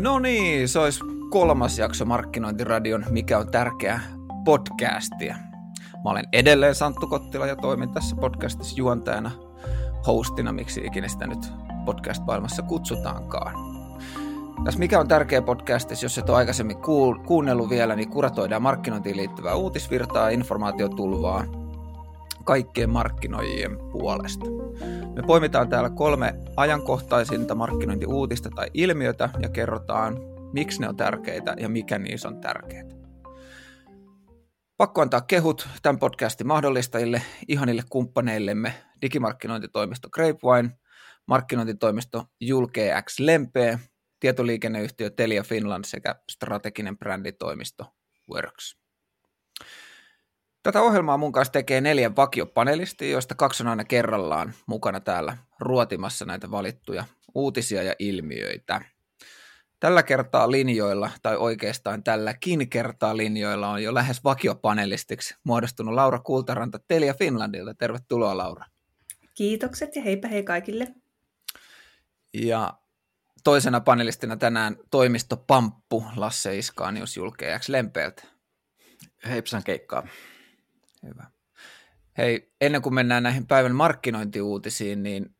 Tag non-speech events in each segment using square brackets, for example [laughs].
No niin, se olisi kolmas jakso Markkinointiradion Mikä on tärkeä podcastia. Mä olen edelleen Santtu Kottila ja toimin tässä podcastissa juontajana, hostina, miksi ikinä sitä nyt podcast-maailmassa kutsutaankaan. Tässä Mikä on tärkeä podcastissa, jos et ole aikaisemmin kuunnellut vielä, niin kuratoidaan markkinointiin liittyvää uutisvirtaa, informaatiotulvaa kaikkien markkinoijien puolesta. Me poimitaan täällä kolme ajankohtaisinta markkinointiuutista tai ilmiötä ja kerrotaan, miksi ne on tärkeitä ja mikä niissä on tärkeää. Pakko antaa kehut tämän podcastin mahdollistajille, ihanille kumppaneillemme, digimarkkinointitoimisto Grapevine, markkinointitoimisto Julkee X Lempeä, tietoliikenneyhtiö Telia Finland sekä strateginen bränditoimisto Works. Tätä ohjelmaa mun kanssa tekee neljä vakiopanelistia, joista kaksi on aina kerrallaan mukana täällä ruotimassa näitä valittuja uutisia ja ilmiöitä. Tällä kertaa linjoilla, tai oikeastaan tälläkin kertaa linjoilla on jo lähes vakiopanelistiksi muodostunut Laura Kultaranta Telia Finlandilta. Tervetuloa Laura. Kiitokset ja heipä hei kaikille. Ja toisena panelistina tänään toimisto Pamppu Lasse Iskaanius julkeajaksi Lempeeltä. Heipsan keikkaa. Hyvä. Hei, ennen kuin mennään näihin päivän markkinointiuutisiin, niin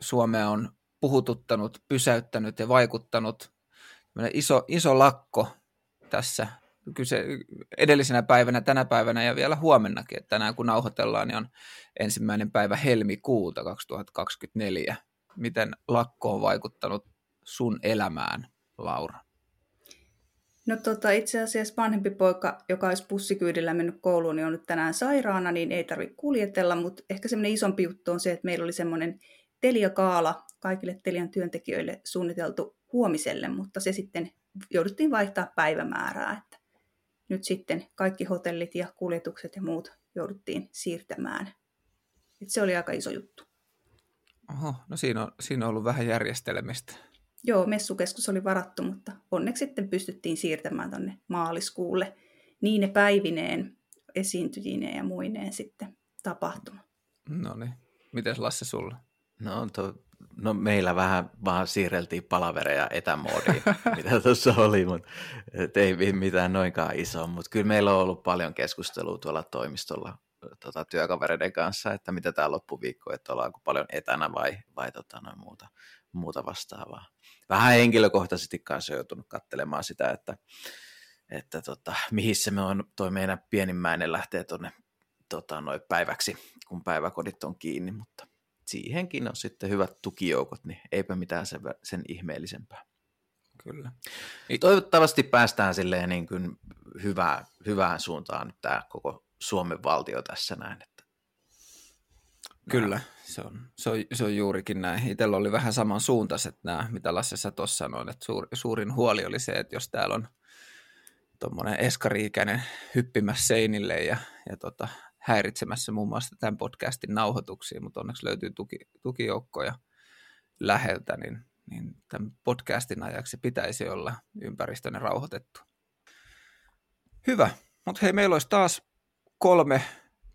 Suomea on puhututtanut, pysäyttänyt ja vaikuttanut iso, iso lakko tässä kyse, edellisenä päivänä, tänä päivänä ja vielä huomennakin. Että tänään kun nauhoitellaan, niin on ensimmäinen päivä helmikuuta 2024. Miten lakko on vaikuttanut sun elämään, Laura? No tota, itse asiassa vanhempi poika, joka olisi bussikyydillä mennyt kouluun, niin on nyt tänään sairaana, niin ei tarvitse kuljetella, mutta ehkä semmoinen isompi juttu on se, että meillä oli semmoinen Telia-kaala kaikille Telian työntekijöille suunniteltu huomiselle, mutta se sitten jouduttiin vaihtaa päivämäärää, että nyt sitten kaikki hotellit ja kuljetukset ja muut jouduttiin siirtämään. Et se oli aika iso juttu. Oho, no siinä on, siinä on ollut vähän järjestelemistä. Joo, messukeskus oli varattu, mutta onneksi sitten pystyttiin siirtämään tuonne maaliskuulle niin ne päivineen, esiintyjineen ja muineen sitten tapahtuma. No niin. Miten Lasse sulla? No, to, no meillä vähän vaan siirreltiin palavereja etämoodiin, [laughs] mitä tuossa oli, mutta ei mitään noinkaan isoa, mutta kyllä meillä on ollut paljon keskustelua tuolla toimistolla tota, työkavereiden kanssa, että mitä tämä loppuviikko, että ollaanko paljon etänä vai, vai tota, noin muuta, muuta vastaavaa. Vähän henkilökohtaisesti kanssa joutunut katselemaan sitä, että, että tota, mihin se me on, toi meidän pienimmäinen lähtee tuonne tota, noin päiväksi, kun päiväkodit on kiinni, mutta siihenkin on sitten hyvät tukijoukot, niin eipä mitään sen, sen ihmeellisempää. Kyllä. Toivottavasti päästään silleen niin kuin hyvää, hyvään suuntaan nyt tämä koko Suomen valtio tässä näin. Että Kyllä, se on, se, on, se on juurikin näin. Itsellä oli vähän saman suuntaiset nämä, mitä Lasse sä tuossa sanoit, että suur, suurin huoli oli se, että jos täällä on tuommoinen eskariikäinen hyppimässä seinille ja, ja tota, häiritsemässä muun muassa tämän podcastin nauhoituksia, mutta onneksi löytyy tuki, tukijoukkoja läheltä, niin, niin tämän podcastin ajaksi pitäisi olla ympäristönne rauhoitettu. Hyvä, mutta hei, meillä olisi taas kolme,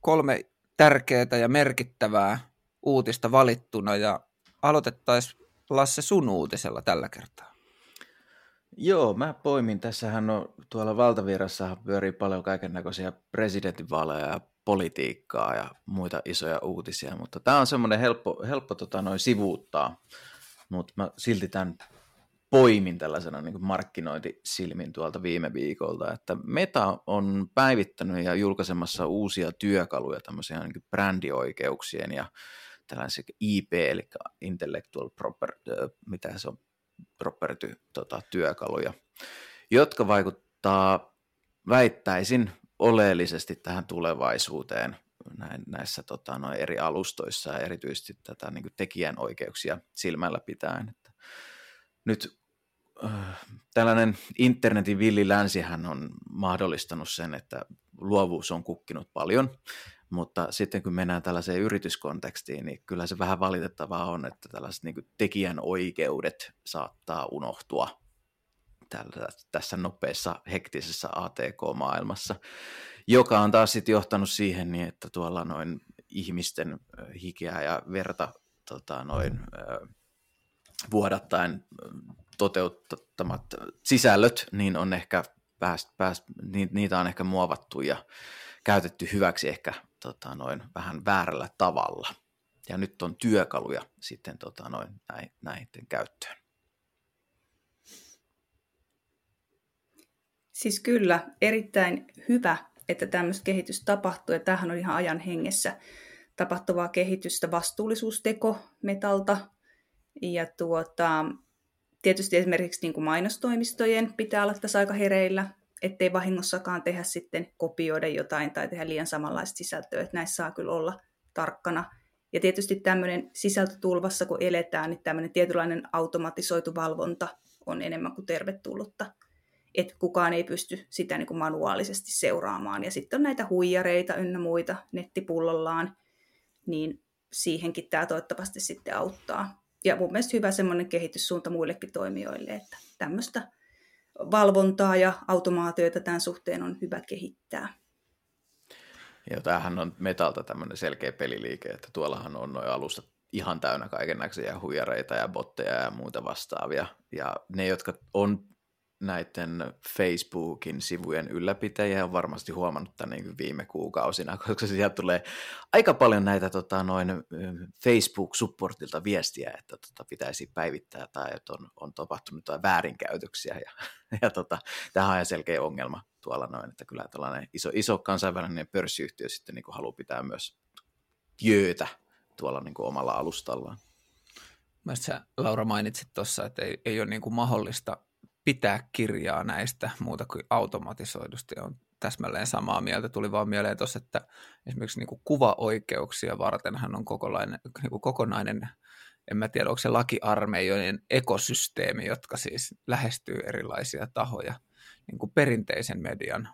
kolme tärkeää ja merkittävää uutista valittuna ja aloitettaisiin Lasse sun uutisella tällä kertaa. Joo, mä poimin. Tässähän on tuolla valtavirrassa pyörii paljon kaiken näköisiä presidentinvaaleja ja politiikkaa ja muita isoja uutisia, mutta tämä on semmoinen helppo, helppo tota, noin sivuuttaa, mutta mä silti tämän poimin tällaisena niin markkinointisilmin tuolta viime viikolta, että Meta on päivittänyt ja julkaisemassa uusia työkaluja tämmöisiä niin brändioikeuksien ja tällaisia IP, eli intellectual property, mitä se on, property tota, työkaluja, jotka vaikuttaa, väittäisin, oleellisesti tähän tulevaisuuteen näin, näissä tota, noin eri alustoissa ja erityisesti tätä niin tekijänoikeuksia silmällä pitäen. Että nyt äh, tällainen internetin villi länsihän on mahdollistanut sen, että luovuus on kukkinut paljon, mutta sitten kun mennään tällaiseen yrityskontekstiin, niin kyllä se vähän valitettavaa on, että tällaiset niin tekijänoikeudet saattaa unohtua tällä, tässä nopeassa, hektisessä ATK-maailmassa, joka on taas sitten johtanut siihen, niin että tuolla noin ihmisten hikeä ja verta tota, noin, vuodattaen toteuttamat sisällöt, niin on ehkä pääst, pääst, niitä on ehkä muovattu ja käytetty hyväksi ehkä tota, noin vähän väärällä tavalla. Ja nyt on työkaluja sitten tota, noin, näin, näiden käyttöön. Siis kyllä, erittäin hyvä, että tämmöistä kehitystä tapahtuu, ja tämähän on ihan ajan hengessä tapahtuvaa kehitystä, vastuullisuusteko metalta, ja tuota, tietysti esimerkiksi niin kuin mainostoimistojen pitää olla tässä aika hereillä, ettei vahingossakaan tehdä sitten kopioida jotain tai tehdä liian samanlaista sisältöä, että näissä saa kyllä olla tarkkana. Ja tietysti tämmöinen sisältötulvassa, kun eletään, niin tämmöinen tietynlainen automatisoitu valvonta on enemmän kuin tervetullutta. Että kukaan ei pysty sitä niin kuin manuaalisesti seuraamaan. Ja sitten on näitä huijareita ynnä muita nettipullollaan, niin siihenkin tämä toivottavasti sitten auttaa. Ja mun mielestä hyvä semmoinen kehityssuunta muillekin toimijoille, että tämmöistä valvontaa ja automaatioita tämän suhteen on hyvä kehittää. Ja tämähän on Metalta tämmöinen selkeä peliliike, että tuollahan on noin alustat ihan täynnä kaiken näköisiä huijareita ja botteja ja muuta vastaavia. Ja ne, jotka on näiden Facebookin sivujen ylläpitäjiä on varmasti huomannut tämän niin viime kuukausina, [laughs] koska sieltä tulee aika paljon näitä tota, noin Facebook-supportilta viestiä, että tota, pitäisi päivittää tai että on, on tapahtunut jotain väärinkäytöksiä. Ja, [laughs] ja tota, tämähän on selkeä ongelma tuolla noin, että kyllä tällainen iso, iso kansainvälinen pörssiyhtiö sitten niin haluaa pitää myös jöötä tuolla niin omalla alustallaan. Mielestäni sä, Laura, mainitsit tuossa, että ei, ei ole niin kuin mahdollista pitää kirjaa näistä muuta kuin automatisoidusti. On täsmälleen samaa mieltä. Tuli vaan mieleen tuossa, että esimerkiksi niin kuin kuvaoikeuksia vartenhan on kokonainen, niin kuin kokonainen en mä tiedä, onko se lakiarmeijojen ekosysteemi, jotka siis lähestyy erilaisia tahoja niin kuin perinteisen median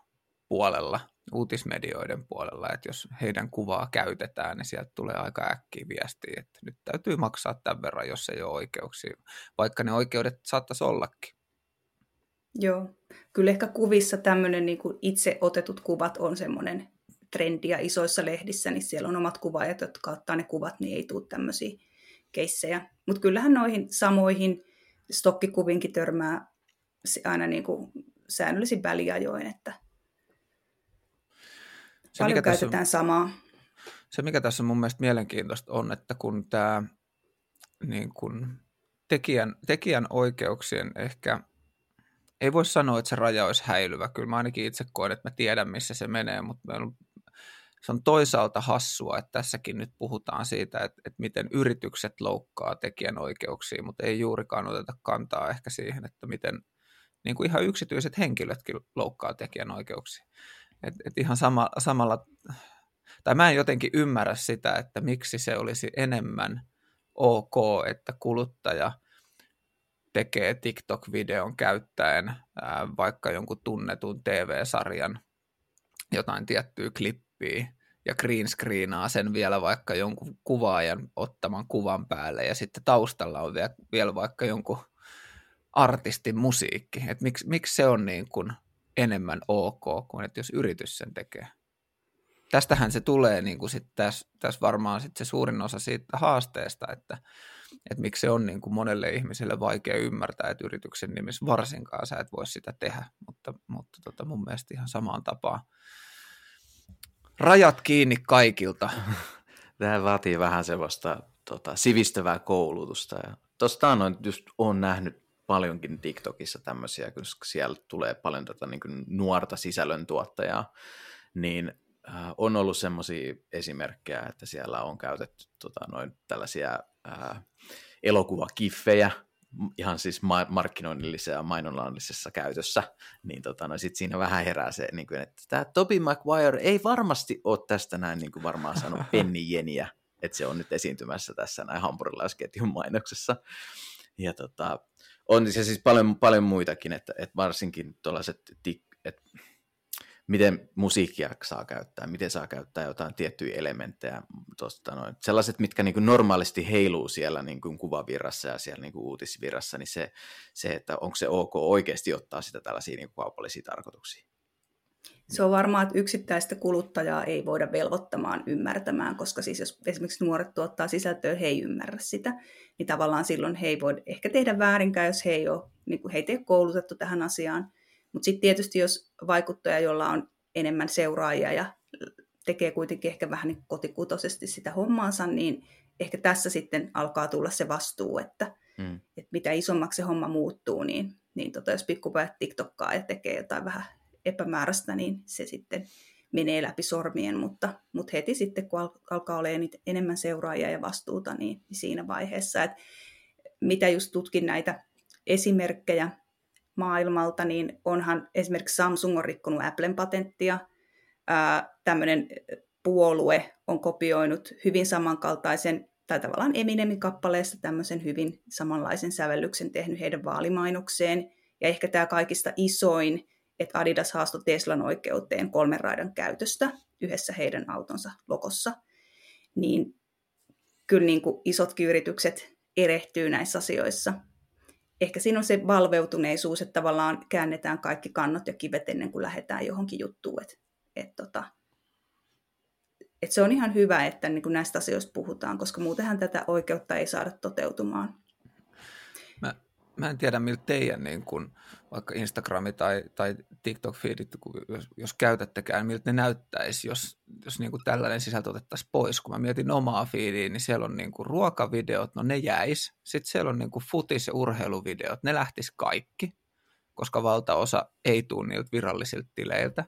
puolella, uutismedioiden puolella, että jos heidän kuvaa käytetään, niin sieltä tulee aika äkkiä viestiä, että nyt täytyy maksaa tämän verran, jos ei ole oikeuksia, vaikka ne oikeudet saattaisi ollakin. Joo, kyllä ehkä kuvissa tämmöinen niin kuin itse otetut kuvat on semmoinen trendi ja isoissa lehdissä, niin siellä on omat kuvaajat, jotka ottaa ne kuvat, niin ei tule tämmöisiä keissejä. Mutta kyllähän noihin samoihin stokkikuvinkin törmää aina niin kuin säännöllisin väliajoin, että se, paljon mikä käytetään tässä samaa. Se, mikä tässä mun mielestä mielenkiintoista on, että kun tämä niin kun tekijän, tekijän oikeuksien ehkä ei voi sanoa, että se raja olisi häilyvä. Kyllä mä ainakin itse koen, että mä tiedän, missä se menee, mutta on, se on toisaalta hassua, että tässäkin nyt puhutaan siitä, että, että miten yritykset loukkaa tekijänoikeuksia, mutta ei juurikaan oteta kantaa ehkä siihen, että miten niin kuin ihan yksityiset henkilötkin loukkaa tekijänoikeuksia. Et, et ihan sama, samalla, tai mä en jotenkin ymmärrä sitä, että miksi se olisi enemmän ok, että kuluttaja – tekee TikTok-videon käyttäen ää, vaikka jonkun tunnetun TV-sarjan jotain tiettyä klippiä ja green screenaa sen vielä vaikka jonkun kuvaajan ottaman kuvan päälle ja sitten taustalla on vielä, vielä vaikka jonkun artistin musiikki. Et miksi, miksi se on niin kuin enemmän ok kuin että jos yritys sen tekee? Tästähän se tulee niin kuin sit tässä, tässä varmaan sit se suurin osa siitä haasteesta, että että miksi se on niin kuin monelle ihmiselle vaikea ymmärtää, että yrityksen nimissä varsinkaan sä et voi sitä tehdä, mutta, mutta tota mun mielestä ihan samaan tapaan. Rajat kiinni kaikilta. [laughs] Tämä vaatii vähän sellaista tota, sivistävää koulutusta. Ja tuosta on just on nähnyt paljonkin TikTokissa tämmöisiä, koska siellä tulee paljon tätä niin kuin nuorta sisällöntuottajaa, niin äh, on ollut semmoisia esimerkkejä, että siellä on käytetty tota, noin tällaisia äh, elokuvakiffejä, ihan siis markkinoinnillisessa ja mainonnallisessa käytössä, niin tota, no sit siinä vähän herää se, niin kuin, että tämä Toby Maguire ei varmasti ole tästä näin niin kuin varmaan sanonut [laughs] jeniä, että se on nyt esiintymässä tässä näin hampurilaisketjun mainoksessa. Ja tota, on se siis paljon, paljon muitakin, että, että varsinkin tuollaiset, että miten musiikkia saa käyttää, miten saa käyttää jotain tiettyjä elementtejä, tosta noin. sellaiset, mitkä niin normaalisti heiluu siellä niin kuin kuvavirrassa ja siellä niin kuin uutisvirrassa, niin se, se, että onko se ok oikeasti ottaa sitä tällaisia niin kaupallisia tarkoituksia. Se on varmaan, että yksittäistä kuluttajaa ei voida velvoittamaan ymmärtämään, koska siis jos esimerkiksi nuoret tuottaa sisältöä, he ei ymmärrä sitä, niin tavallaan silloin he ei voi ehkä tehdä väärinkään, jos he ei ole, niin kuin heitä ei ole koulutettu tähän asiaan. Mutta sitten tietysti jos vaikuttaja, jolla on enemmän seuraajia ja tekee kuitenkin ehkä vähän niin kotikutoisesti sitä hommaansa, niin ehkä tässä sitten alkaa tulla se vastuu, että, mm. että mitä isommaksi se homma muuttuu, niin, niin tota, jos pikkupojat TikTokkaa ja tekee jotain vähän epämääräistä, niin se sitten menee läpi sormien, mutta, mutta heti sitten kun alkaa olla enemmän seuraajia ja vastuuta, niin, niin siinä vaiheessa, että mitä just tutkin näitä esimerkkejä maailmalta, niin onhan esimerkiksi Samsung on rikkonut Applen patenttia, tämmöinen puolue on kopioinut hyvin samankaltaisen, tai tavallaan Eminemin kappaleesta tämmöisen hyvin samanlaisen sävellyksen tehnyt heidän vaalimainokseen, ja ehkä tämä kaikista isoin, että Adidas haastoi Teslan oikeuteen kolmen raidan käytöstä yhdessä heidän autonsa lokossa, niin kyllä niin kuin isotkin yritykset erehtyy näissä asioissa. Ehkä siinä on se valveutuneisuus, että tavallaan käännetään kaikki kannot ja kivet ennen kuin lähdetään johonkin juttuun. Että, että, tota, että se on ihan hyvä, että niin kuin näistä asioista puhutaan, koska muutenhan tätä oikeutta ei saada toteutumaan. Mä, en tiedä, miltä teidän niin kun, vaikka Instagrami tai, tai TikTok-feedit, jos, jos käytättekään, miltä ne näyttäisi, jos, jos niin kuin tällainen sisältö otettaisiin pois. Kun mä mietin omaa feediä, niin siellä on niin kuin ruokavideot, no ne jäis. Sitten siellä on niin kuin futis- ja urheiluvideot, ne lähtis kaikki, koska valtaosa ei tule niiltä virallisilta tileiltä.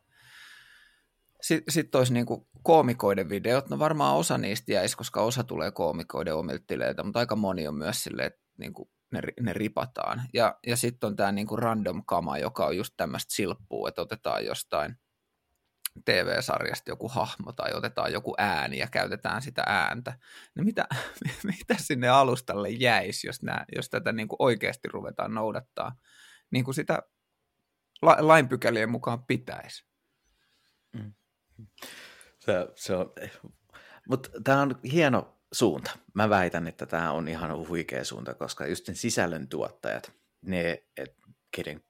Sitten, sitten olisi niin kuin koomikoiden videot, no varmaan osa niistä jäisi, koska osa tulee koomikoiden omilta tileiltä, mutta aika moni on myös silleen, että niin kuin ne, ne ripataan. Ja, ja sitten on tämä niinku random kama, joka on just tämmöistä silppua, että otetaan jostain TV-sarjasta joku hahmo tai otetaan joku ääni ja käytetään sitä ääntä. No mitä, [laughs] mitä sinne alustalle jäisi, jos, nää, jos tätä niinku oikeasti ruvetaan noudattaa, niin kuin sitä la, lainpykälien mukaan pitäisi? Mm. Se, se on, mutta tämä on hieno suunta. Mä väitän, että tämä on ihan huikea suunta, koska just ne sisällöntuottajat, ne, et, kenen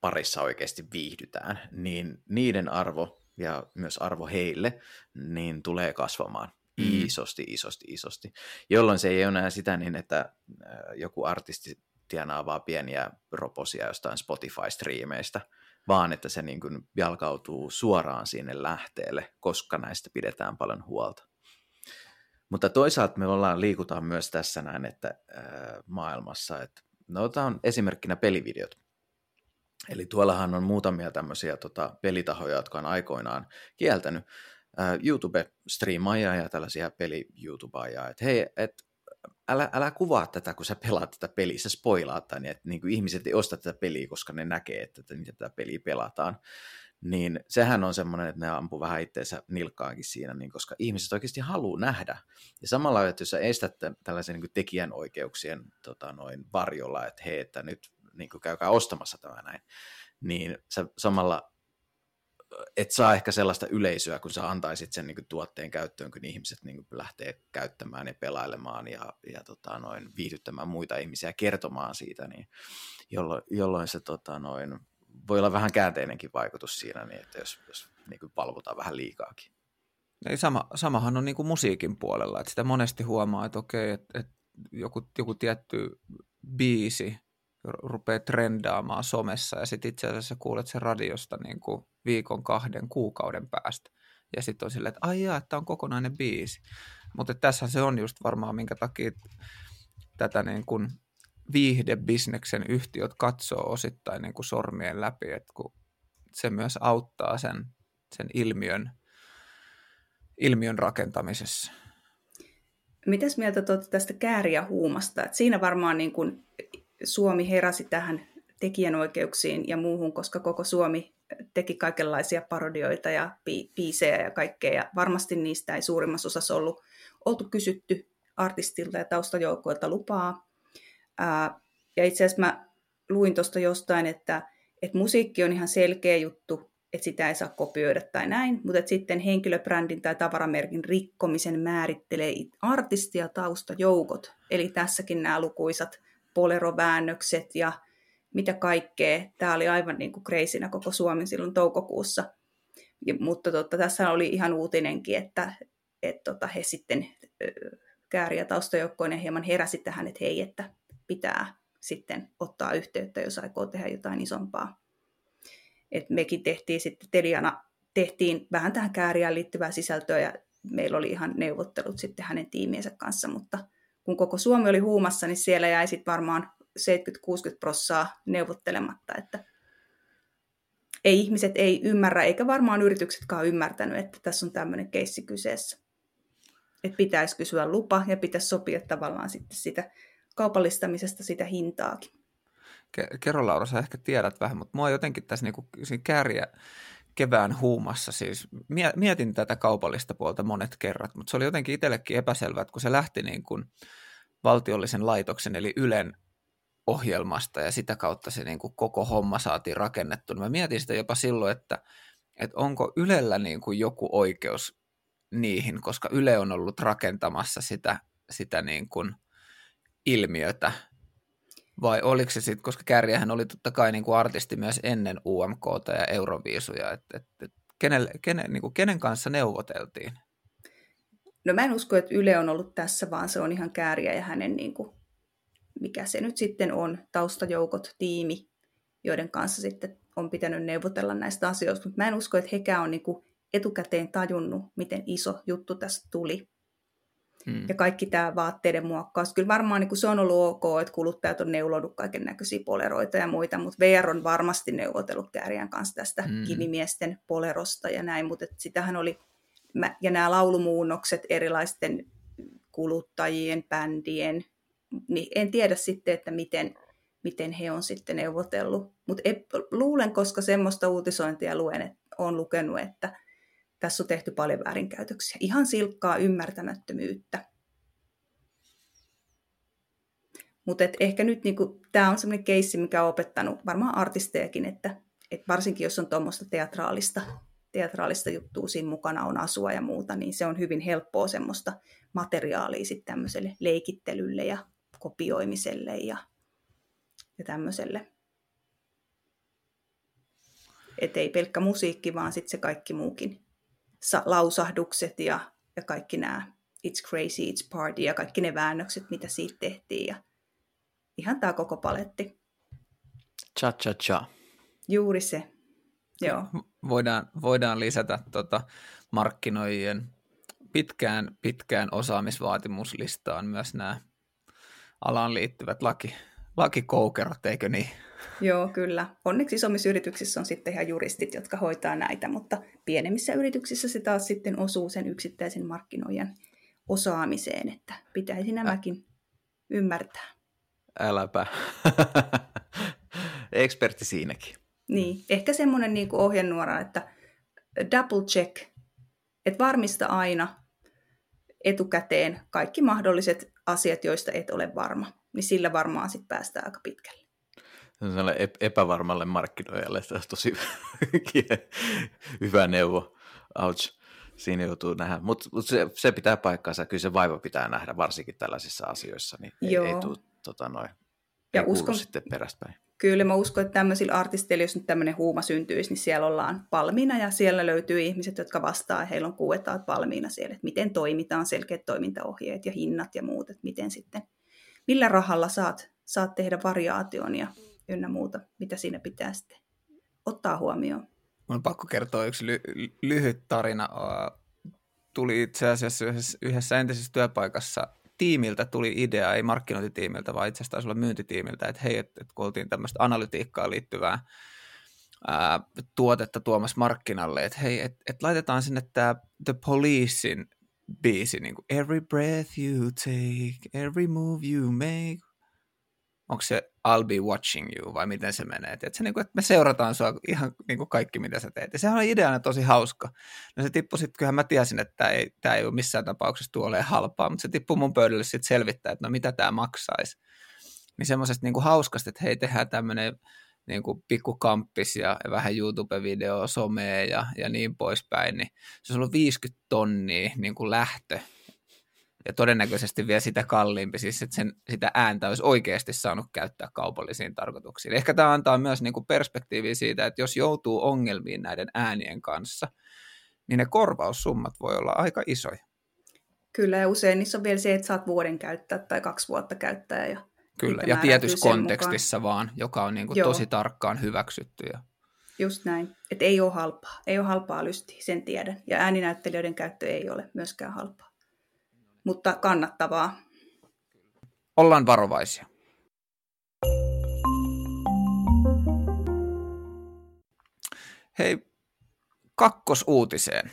parissa oikeasti viihdytään, niin niiden arvo ja myös arvo heille, niin tulee kasvamaan mm. isosti, isosti, isosti. Jolloin se ei ole enää sitä niin, että joku artisti tienaa vaan pieniä roposia jostain Spotify-striimeistä, vaan että se niin kuin jalkautuu suoraan sinne lähteelle, koska näistä pidetään paljon huolta. Mutta toisaalta me ollaan, liikutaan myös tässä näin, että äh, maailmassa, että no otetaan esimerkkinä pelivideot. Eli tuollahan on muutamia tämmöisiä tota, pelitahoja, jotka on aikoinaan kieltänyt äh, YouTube-striimaajia ja tällaisia peli-YouTubeajia, että hei, et, älä, älä kuvaa tätä, kun sä pelaat tätä peliä, sä spoilaat tämän, että niin ihmiset ei osta tätä peliä, koska ne näkee, että, että miten tätä peliä pelataan niin sehän on semmoinen, että ne ampuu vähän itseensä nilkkaankin siinä, niin koska ihmiset oikeasti haluaa nähdä. Ja samalla, että jos sä estät tällaisen niin tekijänoikeuksien tota, noin varjolla, että hei, että nyt niin käykää ostamassa tämä näin, niin sä samalla et saa ehkä sellaista yleisöä, kun sä antaisit sen niin tuotteen käyttöön, kun ihmiset niin lähtee käyttämään ja pelailemaan ja, ja tota, noin, viihdyttämään muita ihmisiä kertomaan siitä, niin jolloin, jolloin se tota, noin, voi olla vähän käänteinenkin vaikutus siinä, niin että jos, jos niin kuin valvotaan vähän liikaakin. Ei, sama, samahan on niin kuin musiikin puolella, että sitä monesti huomaa, että okei, että, että joku, joku tietty biisi rupeaa trendaamaan somessa ja sitten itse asiassa kuulet sen radiosta niin kuin viikon, kahden, kuukauden päästä. Ja sitten on silleen, että ai jaa, että on kokonainen biisi. Mutta tässä se on just varmaan, minkä takia tätä niin kuin viihdebisneksen yhtiöt katsoo osittain niin kuin sormien läpi, että kun se myös auttaa sen, sen ilmiön, ilmiön rakentamisessa. Mitäs mieltä tuot tästä kääriä huumasta? Et siinä varmaan niin kuin Suomi heräsi tähän tekijänoikeuksiin ja muuhun, koska koko Suomi teki kaikenlaisia parodioita ja biisejä ja kaikkea. Ja varmasti niistä ei suurimmassa osassa ollut oltu kysytty artistilta ja taustajoukoilta lupaa. Ja itse asiassa mä luin tuosta jostain, että, että musiikki on ihan selkeä juttu, että sitä ei saa kopioida tai näin, mutta että sitten henkilöbrändin tai tavaramerkin rikkomisen määrittelee artisti- ja taustajoukot. Eli tässäkin nämä lukuisat poleroväännökset ja mitä kaikkea. Tämä oli aivan niin kuin koko Suomi silloin toukokuussa. Ja, mutta totta, tässä oli ihan uutinenkin, että et, tota, he sitten kääriä taustajoukkoinen hieman heräsi tähän, että hei, että pitää sitten ottaa yhteyttä, jos aikoo tehdä jotain isompaa. Et mekin tehtiin sitten Teliana, tehtiin vähän tähän kääriään liittyvää sisältöä ja meillä oli ihan neuvottelut sitten hänen tiimiensä kanssa, mutta kun koko Suomi oli huumassa, niin siellä jäi sitten varmaan 70-60 prossaa neuvottelematta, että ei ihmiset ei ymmärrä, eikä varmaan yrityksetkaan ymmärtänyt, että tässä on tämmöinen keissi kyseessä. Että pitäisi kysyä lupa ja pitäisi sopia tavallaan sitten sitä kaupallistamisesta sitä hintaakin. Kerro Laura, sä ehkä tiedät vähän, mutta mua jotenkin tässä niinku, kärjä kevään huumassa, siis mietin tätä kaupallista puolta monet kerrat, mutta se oli jotenkin itsellekin epäselvää, että kun se lähti niin kuin valtiollisen laitoksen eli Ylen ohjelmasta ja sitä kautta se niin kuin koko homma saatiin rakennettu, niin mä mietin sitä jopa silloin, että, että onko Ylellä niin kuin joku oikeus niihin, koska Yle on ollut rakentamassa sitä, sitä niin kuin ilmiötä, vai oliko se sitten, koska Kärjähän oli totta kai niin kuin artisti myös ennen UMKta ja Euroviisuja, että, että, että kenen, kenen, niin kuin kenen kanssa neuvoteltiin? No mä en usko, että Yle on ollut tässä, vaan se on ihan Kääriä ja hänen, niin kuin, mikä se nyt sitten on, taustajoukot, tiimi, joiden kanssa sitten on pitänyt neuvotella näistä asioista, mutta mä en usko, että hekään on niin kuin etukäteen tajunnut, miten iso juttu tästä tuli. Mm. Ja kaikki tämä vaatteiden muokkaus. Kyllä varmaan niin se on ollut ok, että kuluttajat on neulonut kaiken näköisiä poleroita ja muita, mutta VR on varmasti neuvotellut Kääriän kanssa tästä mm. kivimiesten polerosta ja näin, mutta sitähän oli, ja nämä laulumuunnokset erilaisten kuluttajien, bändien, niin en tiedä sitten, että miten, miten he on sitten neuvotellut. Mutta luulen, koska semmoista uutisointia luen, että olen lukenut, että tässä on tehty paljon väärinkäytöksiä. Ihan silkkaa ymmärtämättömyyttä. Mutta ehkä nyt niinku, tämä on sellainen keissi, mikä on opettanut varmaan artistejakin, että et varsinkin jos on tuommoista teatraalista, teatraalista juttua siinä mukana on asua ja muuta, niin se on hyvin helppoa semmoista materiaalia sitten tämmöiselle leikittelylle ja kopioimiselle ja, ja tämmöiselle. Että ei pelkkä musiikki, vaan sitten se kaikki muukin lausahdukset ja, ja kaikki nämä It's Crazy, It's Party ja kaikki ne väännökset, mitä siitä tehtiin. Ja ihan tämä koko paletti. Cha cha cha. Juuri se. Joo. Voidaan, voidaan lisätä tota markkinoijien pitkään, pitkään osaamisvaatimuslistaan myös nämä alaan liittyvät laki, lakikoukerot, eikö niin? Joo, kyllä. Onneksi isommissa yrityksissä on sitten ihan juristit, jotka hoitaa näitä, mutta pienemmissä yrityksissä se taas sitten osuu sen yksittäisen markkinoijan osaamiseen, että pitäisi nämäkin ymmärtää. Äläpä. [laughs] Ekspertti siinäkin. Niin, ehkä semmoinen niin kuin ohjenuora, että double check, että varmista aina etukäteen kaikki mahdolliset asiat, joista et ole varma, niin sillä varmaan sitten päästään aika pitkälle sellainen epävarmalle markkinoijalle tosi [laughs] hyvä neuvo. Ouch. Siinä joutuu nähdä. Mutta mut se, se, pitää paikkaansa. Kyllä se vaiva pitää nähdä, varsinkin tällaisissa asioissa. Niin ei, ei tule tota, noin, ja ei uskon, sitten peräspäin. Kyllä mä uskon, että tämmöisillä artisteilla, jos nyt tämmöinen huuma syntyisi, niin siellä ollaan valmiina ja siellä löytyy ihmiset, jotka vastaa. Heillä on kuetaat valmiina siellä, että miten toimitaan, selkeät toimintaohjeet ja hinnat ja muut, että miten sitten, millä rahalla saat, saat tehdä variaation ja ynnä muuta, mitä siinä pitää sitten ottaa huomioon. Mun on pakko kertoa yksi ly- lyhyt tarina. Tuli itse asiassa yhdessä, yhdessä entisessä työpaikassa tiimiltä tuli idea, ei markkinointitiimiltä, vaan itse asiassa olla myyntitiimiltä, että hei, että, että kun oltiin tämmöistä analytiikkaan liittyvää ää, tuotetta tuomassa markkinalle, että hei, että et laitetaan sinne tämä The Policein biisi, niin kuin Every breath you take, every move you make, onko se I'll be watching you vai miten se menee. Se, niin kuin, että me seurataan sua ihan niin kuin kaikki, mitä sä teet. Ja sehän on ideana tosi hauska. No se tippui sitten, kyllähän mä tiesin, että tämä ei, tämä ei ole missään tapauksessa tuolle halpaa, mutta se tippui mun pöydälle sitten selvittää, että no mitä tämä maksaisi. Niin semmoisesta niin kuin hauskasta, että hei, tehdään tämmöinen niin kuin pikkukamppis ja vähän YouTube-video, somea ja, ja niin poispäin, niin se on ollut 50 tonnia niin kuin lähtö ja todennäköisesti vielä sitä kalliimpi, siis että sen, sitä ääntä olisi oikeasti saanut käyttää kaupallisiin tarkoituksiin. Ehkä tämä antaa myös niin kuin perspektiiviä siitä, että jos joutuu ongelmiin näiden äänien kanssa, niin ne korvaussummat voi olla aika isoja. Kyllä, ja usein niissä on vielä se, että saat vuoden käyttää tai kaksi vuotta käyttää. Ja Kyllä, ja tietyssä kontekstissa mukaan. vaan, joka on niin kuin tosi tarkkaan hyväksytty. Ja... Just näin, että ei ole halpaa. Ei ole halpaa lystiä, sen tiedän. Ja ääninäyttelijöiden käyttö ei ole myöskään halpaa mutta kannattavaa. Ollaan varovaisia. Hei, kakkosuutiseen,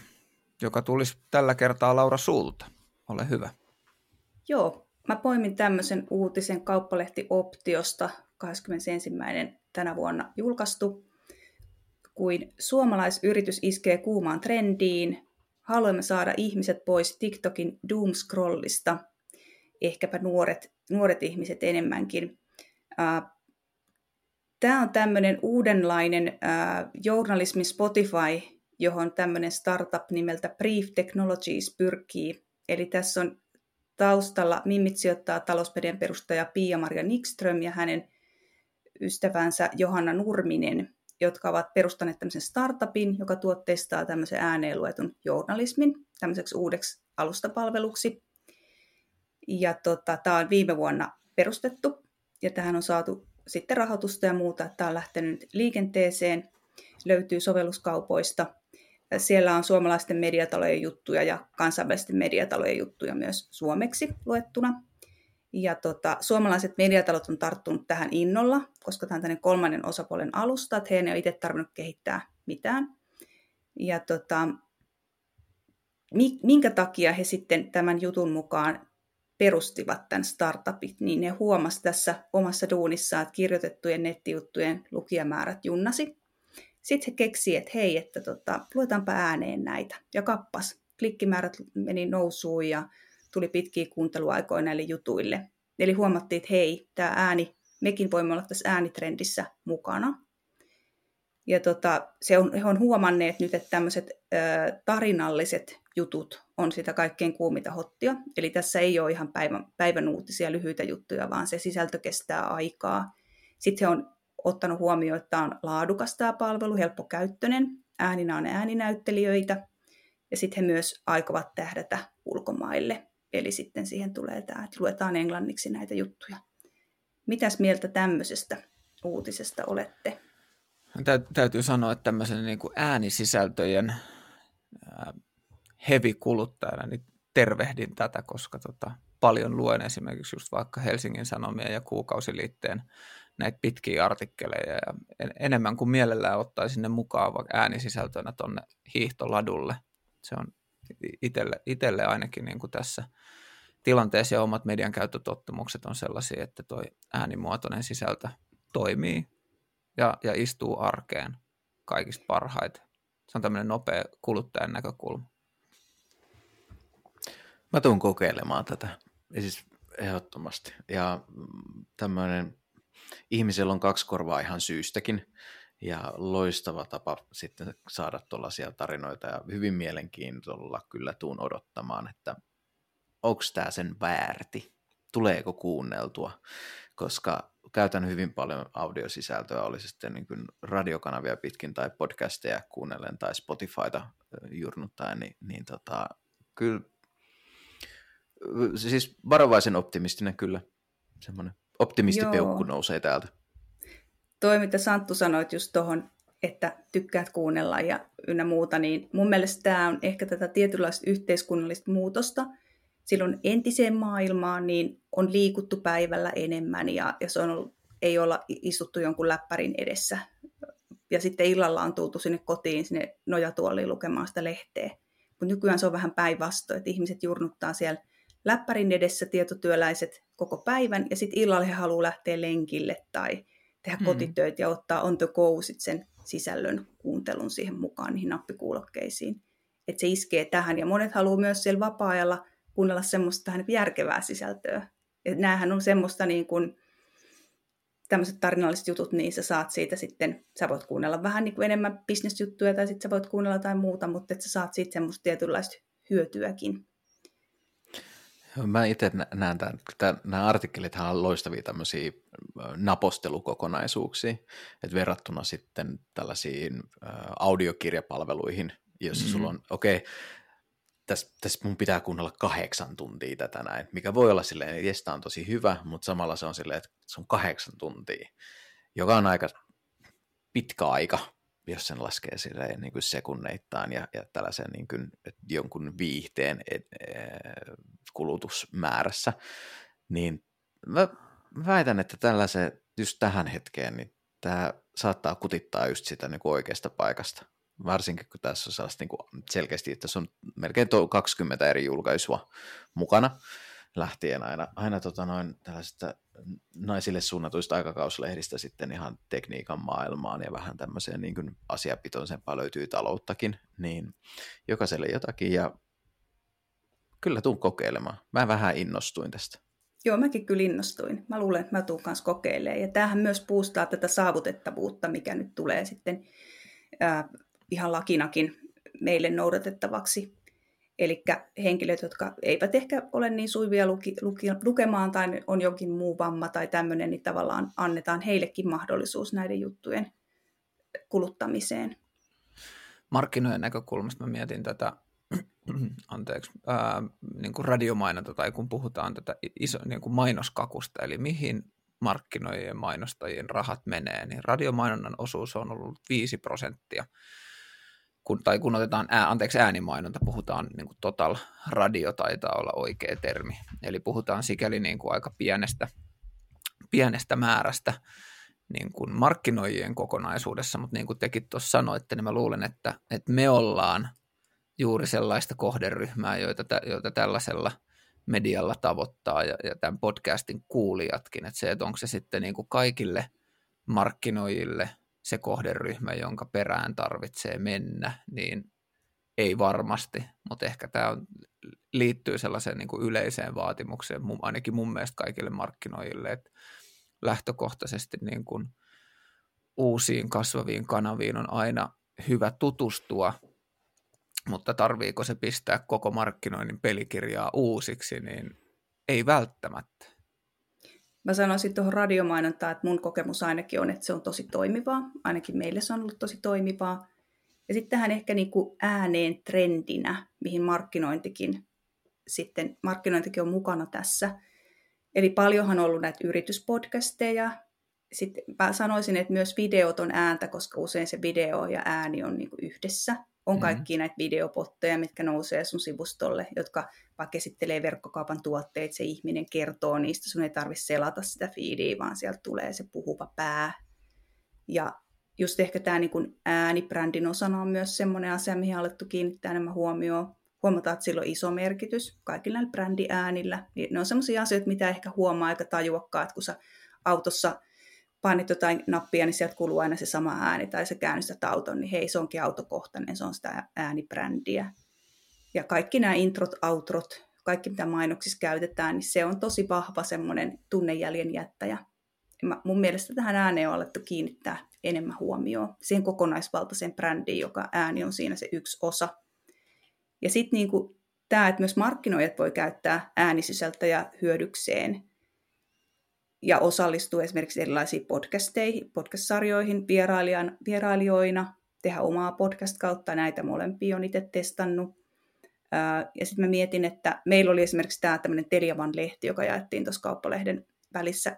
joka tulisi tällä kertaa Laura sulta. Ole hyvä. Joo, mä poimin tämmöisen uutisen kauppalehti Optiosta 21. tänä vuonna julkaistu, kuin suomalaisyritys iskee kuumaan trendiin, haluamme saada ihmiset pois TikTokin doomscrollista, ehkäpä nuoret, nuoret ihmiset enemmänkin. Tämä on tämmöinen uudenlainen journalismi Spotify, johon tämmöinen startup nimeltä Brief Technologies pyrkii. Eli tässä on taustalla Mimmit sijoittaa talousmedian perustaja Pia-Maria Nikström ja hänen ystävänsä Johanna Nurminen – jotka ovat perustaneet tämmöisen startupin, joka tuotteistaa tämmöisen ääneen luetun journalismin tämmöiseksi uudeksi alustapalveluksi. Ja tota, tämä on viime vuonna perustettu ja tähän on saatu sitten rahoitusta ja muuta. Tämä on lähtenyt liikenteeseen, löytyy sovelluskaupoista. Siellä on suomalaisten mediatalojen juttuja ja kansainvälisten mediatalojen juttuja myös suomeksi luettuna. Ja tota, suomalaiset mediatalot on tarttunut tähän innolla, koska tämä on kolmannen osapuolen alusta, että he ei ole itse tarvinnut kehittää mitään. Ja tota, minkä takia he sitten tämän jutun mukaan perustivat tämän startupit, niin ne huomasi tässä omassa duunissaan, että kirjoitettujen nettijuttujen lukijamäärät junnasi. Sitten he keksi, että hei, että tota, luetaanpa ääneen näitä. Ja kappas, klikkimäärät meni nousuun ja tuli pitkiä kuunteluaikoja näille jutuille. Eli huomattiin, että hei, tämä ääni, mekin voimme olla tässä äänitrendissä mukana. Ja tota, se on, he on huomanneet nyt, että tämmöiset tarinalliset jutut on sitä kaikkein kuumita hottia. Eli tässä ei ole ihan päivän, päivän uutisia, lyhyitä juttuja, vaan se sisältö kestää aikaa. Sitten he on ottanut huomioon, että tämä on laadukas tämä palvelu, helppokäyttöinen, ääninä on ääninäyttelijöitä, ja sitten he myös aikovat tähdätä ulkomaille. Eli sitten siihen tulee tämä, että luetaan englanniksi näitä juttuja. Mitäs mieltä tämmöisestä uutisesta olette? Täytyy sanoa, että tämmöisen niin kuin äänisisältöjen hevikuluttajana niin tervehdin tätä, koska tota, paljon luen esimerkiksi just vaikka Helsingin Sanomia ja Kuukausiliitteen näitä pitkiä artikkeleja ja enemmän kuin mielellään ottaisin ne mukaan vaikka äänisisältönä tuonne hiihtoladulle. Se on itselle, itselle ainakin niin kuin tässä tilanteessa ja omat median käyttötottumukset on sellaisia, että tuo äänimuotoinen sisältö toimii ja, ja istuu arkeen kaikista parhaiten. Se on tämmöinen nopea kuluttajan näkökulma. Mä tuun kokeilemaan tätä, ja siis ehdottomasti. Ja tämmöinen, ihmisellä on kaksi korvaa ihan syystäkin, ja loistava tapa sitten saada tuollaisia tarinoita ja hyvin mielenkiintoilla kyllä tuun odottamaan, että onko tämä sen väärti, tuleeko kuunneltua, koska käytän hyvin paljon audiosisältöä, oli se sitten niin kuin radiokanavia pitkin tai podcasteja kuunnellen tai Spotifyta jurnuttaen, niin, niin tota, kyllä siis varovaisen optimistinen kyllä, semmoinen optimistipeukku Joo. nousee täältä toi, mitä Santtu sanoit just tuohon, että tykkäät kuunnella ja ynnä muuta, niin mun mielestä tämä on ehkä tätä tietynlaista yhteiskunnallista muutosta. Silloin entiseen maailmaan niin on liikuttu päivällä enemmän ja, ja se on ollut, ei olla istuttu jonkun läppärin edessä. Ja sitten illalla on tultu sinne kotiin, sinne nojatuoliin lukemaan sitä lehteä. Mutta nykyään se on vähän päinvastoin, että ihmiset jurnuttaa siellä läppärin edessä tietotyöläiset koko päivän ja sitten illalla he haluaa lähteä lenkille tai tehdä mm. kotitöitä ja ottaa on the go sit sen sisällön kuuntelun siihen mukaan niihin nappikuulokkeisiin. Että se iskee tähän. Ja monet haluaa myös siellä vapaa-ajalla kuunnella semmoista vähän järkevää sisältöä. Ja näähän on semmoista niin kuin, tämmöiset tarinalliset jutut, niin sä saat siitä sitten, sä voit kuunnella vähän niin kuin enemmän bisnesjuttuja tai sitten sä voit kuunnella jotain muuta, mutta että sä saat siitä semmoista tietynlaista hyötyäkin. Mä itse näen tämän, että nämä artikkelit on loistavia tämmöisiä napostelukokonaisuuksia, että verrattuna sitten tällaisiin audiokirjapalveluihin, jossa mm-hmm. sulla on, okei, okay, tässä, tässä mun pitää kuunnella kahdeksan tuntia tätä näin, mikä voi olla silleen, että jes, on tosi hyvä, mutta samalla se on silleen, että se on kahdeksan tuntia, joka on aika pitkä aika, jos sen laskee silleen niin kuin sekunneittain ja, ja tällaisen niin kuin, jonkun viihteen et, e, kulutusmäärässä, niin mä väitän, että tällaisen just tähän hetkeen, niin tämä saattaa kutittaa just sitä niin kuin oikeasta paikasta. Varsinkin kun tässä on sellaista niin kuin selkeästi, että se on melkein 20 eri julkaisua mukana, lähtien aina, aina tota noin tällaisista naisille suunnatuista aikakauslehdistä sitten ihan tekniikan maailmaan ja vähän tämmöiseen niin kuin asiapitoisempaa löytyy talouttakin, niin jokaiselle jotakin ja kyllä tuun kokeilemaan. Mä vähän innostuin tästä. Joo, mäkin kyllä innostuin. Mä luulen, että mä tuun kanssa kokeilemaan. Ja tämähän myös puustaa tätä saavutettavuutta, mikä nyt tulee sitten ihan lakinakin meille noudatettavaksi. Eli henkilöt, jotka eivät ehkä ole niin suivia luki, luki, lukemaan tai on jokin muu vamma tai tämmöinen, niin tavallaan annetaan heillekin mahdollisuus näiden juttujen kuluttamiseen. Markkinoiden näkökulmasta mä mietin tätä, [clears throat] anteeksi, ää, niin kuin radiomainonta tai kun puhutaan tätä iso, niin kuin mainoskakusta, eli mihin markkinoijien mainostajien rahat menee, niin radiomainonnan osuus on ollut 5 prosenttia kun, tai kun otetaan ää, anteeksi, äänimainonta, puhutaan niin kuin total radio taitaa olla oikea termi. Eli puhutaan sikäli niin kuin aika pienestä, pienestä määrästä niin kuin markkinoijien kokonaisuudessa, mutta niin kuin tekin tuossa sanoitte, niin mä luulen, että, että me ollaan juuri sellaista kohderyhmää, joita, joita tällaisella medialla tavoittaa ja, ja tämän podcastin kuulijatkin, että se, että onko se sitten niin kuin kaikille markkinoijille – se kohderyhmä, jonka perään tarvitsee mennä, niin ei varmasti, mutta ehkä tämä on, liittyy sellaiseen niin kuin yleiseen vaatimukseen, ainakin mun mielestä kaikille markkinoijille, että lähtökohtaisesti niin kuin uusiin kasvaviin kanaviin on aina hyvä tutustua, mutta tarviiko se pistää koko markkinoinnin pelikirjaa uusiksi, niin ei välttämättä. Mä sanoisin tuohon radiomainontaan, että mun kokemus ainakin on, että se on tosi toimivaa. Ainakin meille se on ollut tosi toimivaa. Ja sitten tähän ehkä niin kuin ääneen trendinä, mihin markkinointikin, sitten markkinointikin on mukana tässä. Eli paljonhan on ollut näitä yrityspodcasteja. Sitten mä sanoisin, että myös videot on ääntä, koska usein se video ja ääni on niin kuin yhdessä. On mm-hmm. kaikki näitä videopotteja, mitkä nousee sun sivustolle, jotka vaikka esittelee verkkokaupan tuotteet, se ihminen kertoo niistä, sun ei tarvitse selata sitä feedia, vaan sieltä tulee se puhuva pää. Ja just ehkä tämä niin äänibrändin osana on myös semmoinen asia, mihin alettu kiinnittää enemmän huomioon. Huomataan, että sillä on iso merkitys kaikilla näillä brändiäänillä. Niin ne on semmoisia asioita, mitä ehkä huomaa aika tajuakkaan, että kun sä autossa painit jotain nappia, niin sieltä kuuluu aina se sama ääni, tai sä käynnistät auton, niin hei, se onkin autokohtainen, se on sitä äänibrändiä. Ja kaikki nämä introt, outrot, kaikki mitä mainoksissa käytetään, niin se on tosi vahva semmoinen tunnejäljen jättäjä. Mä, mun mielestä tähän ääneen on alettu kiinnittää enemmän huomioon, siihen kokonaisvaltaiseen brändiin, joka ääni on siinä se yksi osa. Ja sitten niinku tämä, että myös markkinoijat voi käyttää äänisisältöjä hyödykseen ja osallistua esimerkiksi erilaisiin podcasteihin, podcast-sarjoihin vierailijoina, tehdä omaa podcast-kautta, näitä molempia on itse testannut. Ja sitten mä mietin, että meillä oli esimerkiksi tämä tämmöinen Teliavan-lehti, joka jaettiin tuossa kauppalehden välissä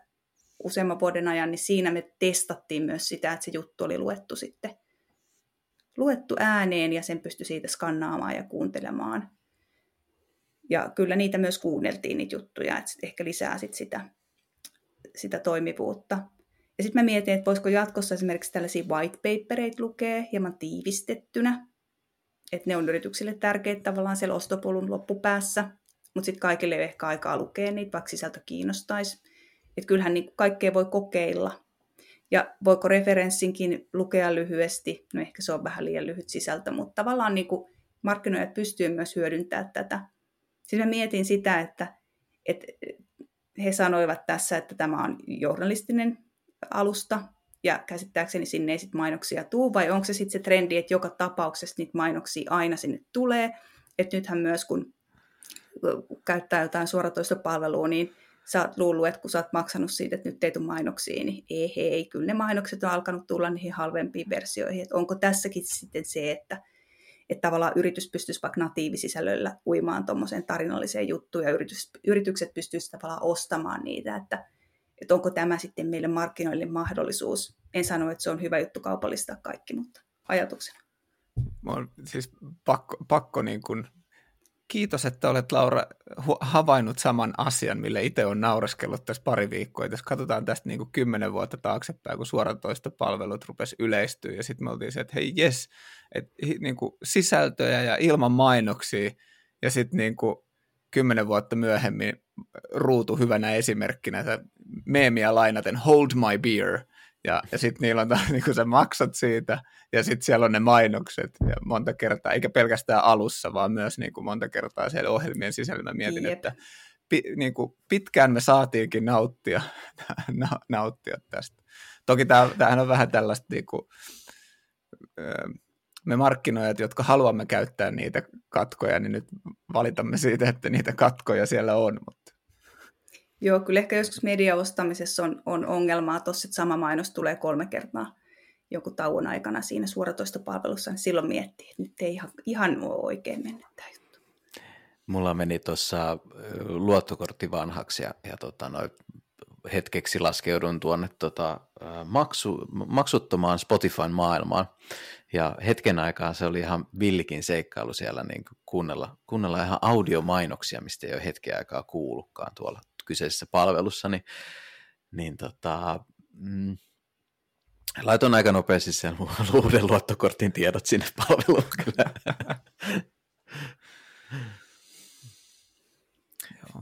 useamman vuoden ajan, niin siinä me testattiin myös sitä, että se juttu oli luettu sitten luettu ääneen ja sen pystyi siitä skannaamaan ja kuuntelemaan. Ja kyllä niitä myös kuunneltiin niitä juttuja, että ehkä lisää sit sitä, sitä toimivuutta. Ja sitten mä mietin, että voisiko jatkossa esimerkiksi tällaisia white papereita lukea hieman tiivistettynä, että ne on yrityksille tärkeitä tavallaan siellä ostopolun loppupäässä, mutta sitten kaikille ei ehkä aikaa lukea niitä, vaikka sisältö kiinnostaisi. Että kyllähän niin kaikkea voi kokeilla. Ja voiko referenssinkin lukea lyhyesti? No ehkä se on vähän liian lyhyt sisältö, mutta tavallaan niin markkinoijat pystyy myös hyödyntämään tätä. Sitten mä mietin sitä, että, että he sanoivat tässä, että tämä on journalistinen alusta, ja käsittääkseni sinne ei sitten mainoksia tuu, vai onko se sitten se trendi, että joka tapauksessa niitä mainoksia aina sinne tulee, että nythän myös kun käyttää jotain suoratoistopalvelua, niin sä oot luullut, että kun sä oot maksanut siitä, että nyt ei tule mainoksia, niin ei, ei, kyllä ne mainokset on alkanut tulla niihin halvempiin versioihin. Että onko tässäkin sitten se, että, että tavallaan yritys pystyisi vaikka natiivisisällöllä uimaan tuommoiseen tarinalliseen juttuun ja yritys, yritykset pystyisivät tavallaan ostamaan niitä, että, että onko tämä sitten meille markkinoille mahdollisuus. En sano, että se on hyvä juttu kaupallistaa kaikki, mutta ajatuksena. Mä on siis pakko, pakko niin kuin kiitos, että olet Laura havainnut saman asian, mille itse on naureskellut tässä pari viikkoa. Jos katsotaan tästä niin kuin kymmenen vuotta taaksepäin, kun suoratoistopalvelut rupesi yleistyä ja sitten me oltiin se, että hei jes, että niin kuin sisältöjä ja ilman mainoksia ja sitten niin kuin kymmenen vuotta myöhemmin ruutu hyvänä esimerkkinä, meemiä lainaten hold my beer – ja, ja sitten niillä on taas, [laughs] niin kun sä maksat siitä, ja sitten siellä on ne mainokset, ja monta kertaa, eikä pelkästään alussa, vaan myös niin kuin monta kertaa siellä ohjelmien sisällä mä mietin, Jep. että pi, niin kuin pitkään me saatiinkin nauttia, [laughs] nauttia tästä. Toki tämähän on vähän tällaista, niin kuin, me markkinoijat, jotka haluamme käyttää niitä katkoja, niin nyt valitamme siitä, että niitä katkoja siellä on, mutta Joo, kyllä ehkä joskus mediaostamisessa on, on ongelmaa tuossa, että sama mainos tulee kolme kertaa joku tauon aikana siinä suoratoistopalvelussa, niin silloin miettii, että nyt ei ihan, ihan ole oikein mennyt tämä juttu. Mulla meni tuossa luottokortti vanhaksi ja, ja tota, noi, hetkeksi laskeudun tuonne tota, maksu, maksuttomaan Spotifyn maailmaan. Ja hetken aikaa se oli ihan villikin seikkailu siellä niin kuunnella, kuunnella ihan audiomainoksia, mistä ei ole hetken aikaa kuullutkaan tuolla kyseisessä palvelussa, niin, niin tota, mm, laitoin aika nopeasti sen [laughs] uuden luottokortin tiedot sinne palveluun kyllä.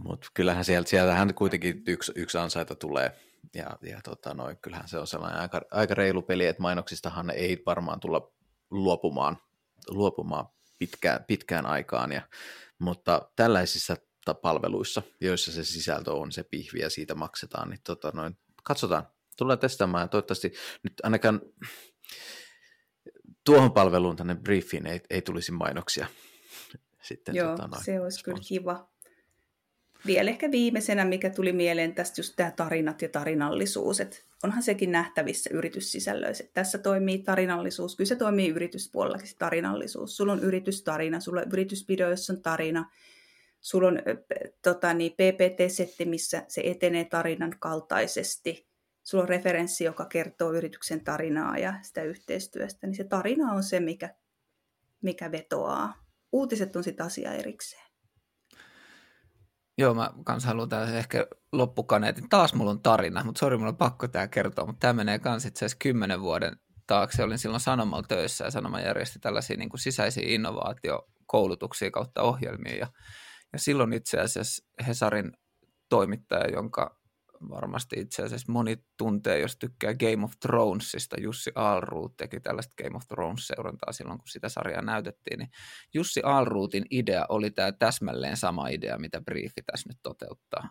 Mutta kyllähän sieltä, sieltähän kuitenkin yksi, yksi ansaita tulee. Ja, ja tota noin, kyllähän se on sellainen aika, aika reilu peli, että mainoksistahan ei varmaan tulla luopumaan, luopumaan pitkään, pitkään aikaan. Ja, mutta tällaisissa palveluissa, joissa se sisältö on se pihvi ja siitä maksetaan, niin tota noin, katsotaan, tullaan testaamaan ja toivottavasti nyt ainakaan tuohon palveluun tänne briefiin ei, ei tulisi mainoksia. [laughs] Sitten, Joo, tota noin, se olisi kyllä kiva. Vielä ehkä viimeisenä, mikä tuli mieleen tästä just tämä tarinat ja tarinallisuus, että onhan sekin nähtävissä yrityssisällöissä. Tässä toimii tarinallisuus, kyllä se toimii yrityspuolellakin se tarinallisuus. Sulla on yritystarina, sulla on yritysvideo, jossa on tarina, sulla on tota, niin, PPT-setti, missä se etenee tarinan kaltaisesti. Sulla on referenssi, joka kertoo yrityksen tarinaa ja sitä yhteistyöstä. Niin se tarina on se, mikä, mikä vetoaa. Uutiset on sitten asia erikseen. Joo, mä kans haluan tässä ehkä loppukaneetin. Taas mulla on tarina, mutta sori, mulla on pakko tämä kertoa, mutta tämä menee kans itse asiassa kymmenen vuoden taakse. Olin silloin Sanomalla töissä ja Sanoma järjesti tällaisia niin kuin sisäisiä innovaatiokoulutuksia kautta ohjelmia ja ja silloin itse asiassa Hesarin toimittaja, jonka varmasti itse asiassa moni tuntee, jos tykkää Game of Thronesista, Jussi Alruut teki tällaista Game of Thrones-seurantaa silloin, kun sitä sarjaa näytettiin, niin Jussi Alruutin idea oli tämä täsmälleen sama idea, mitä briefi tässä nyt toteuttaa.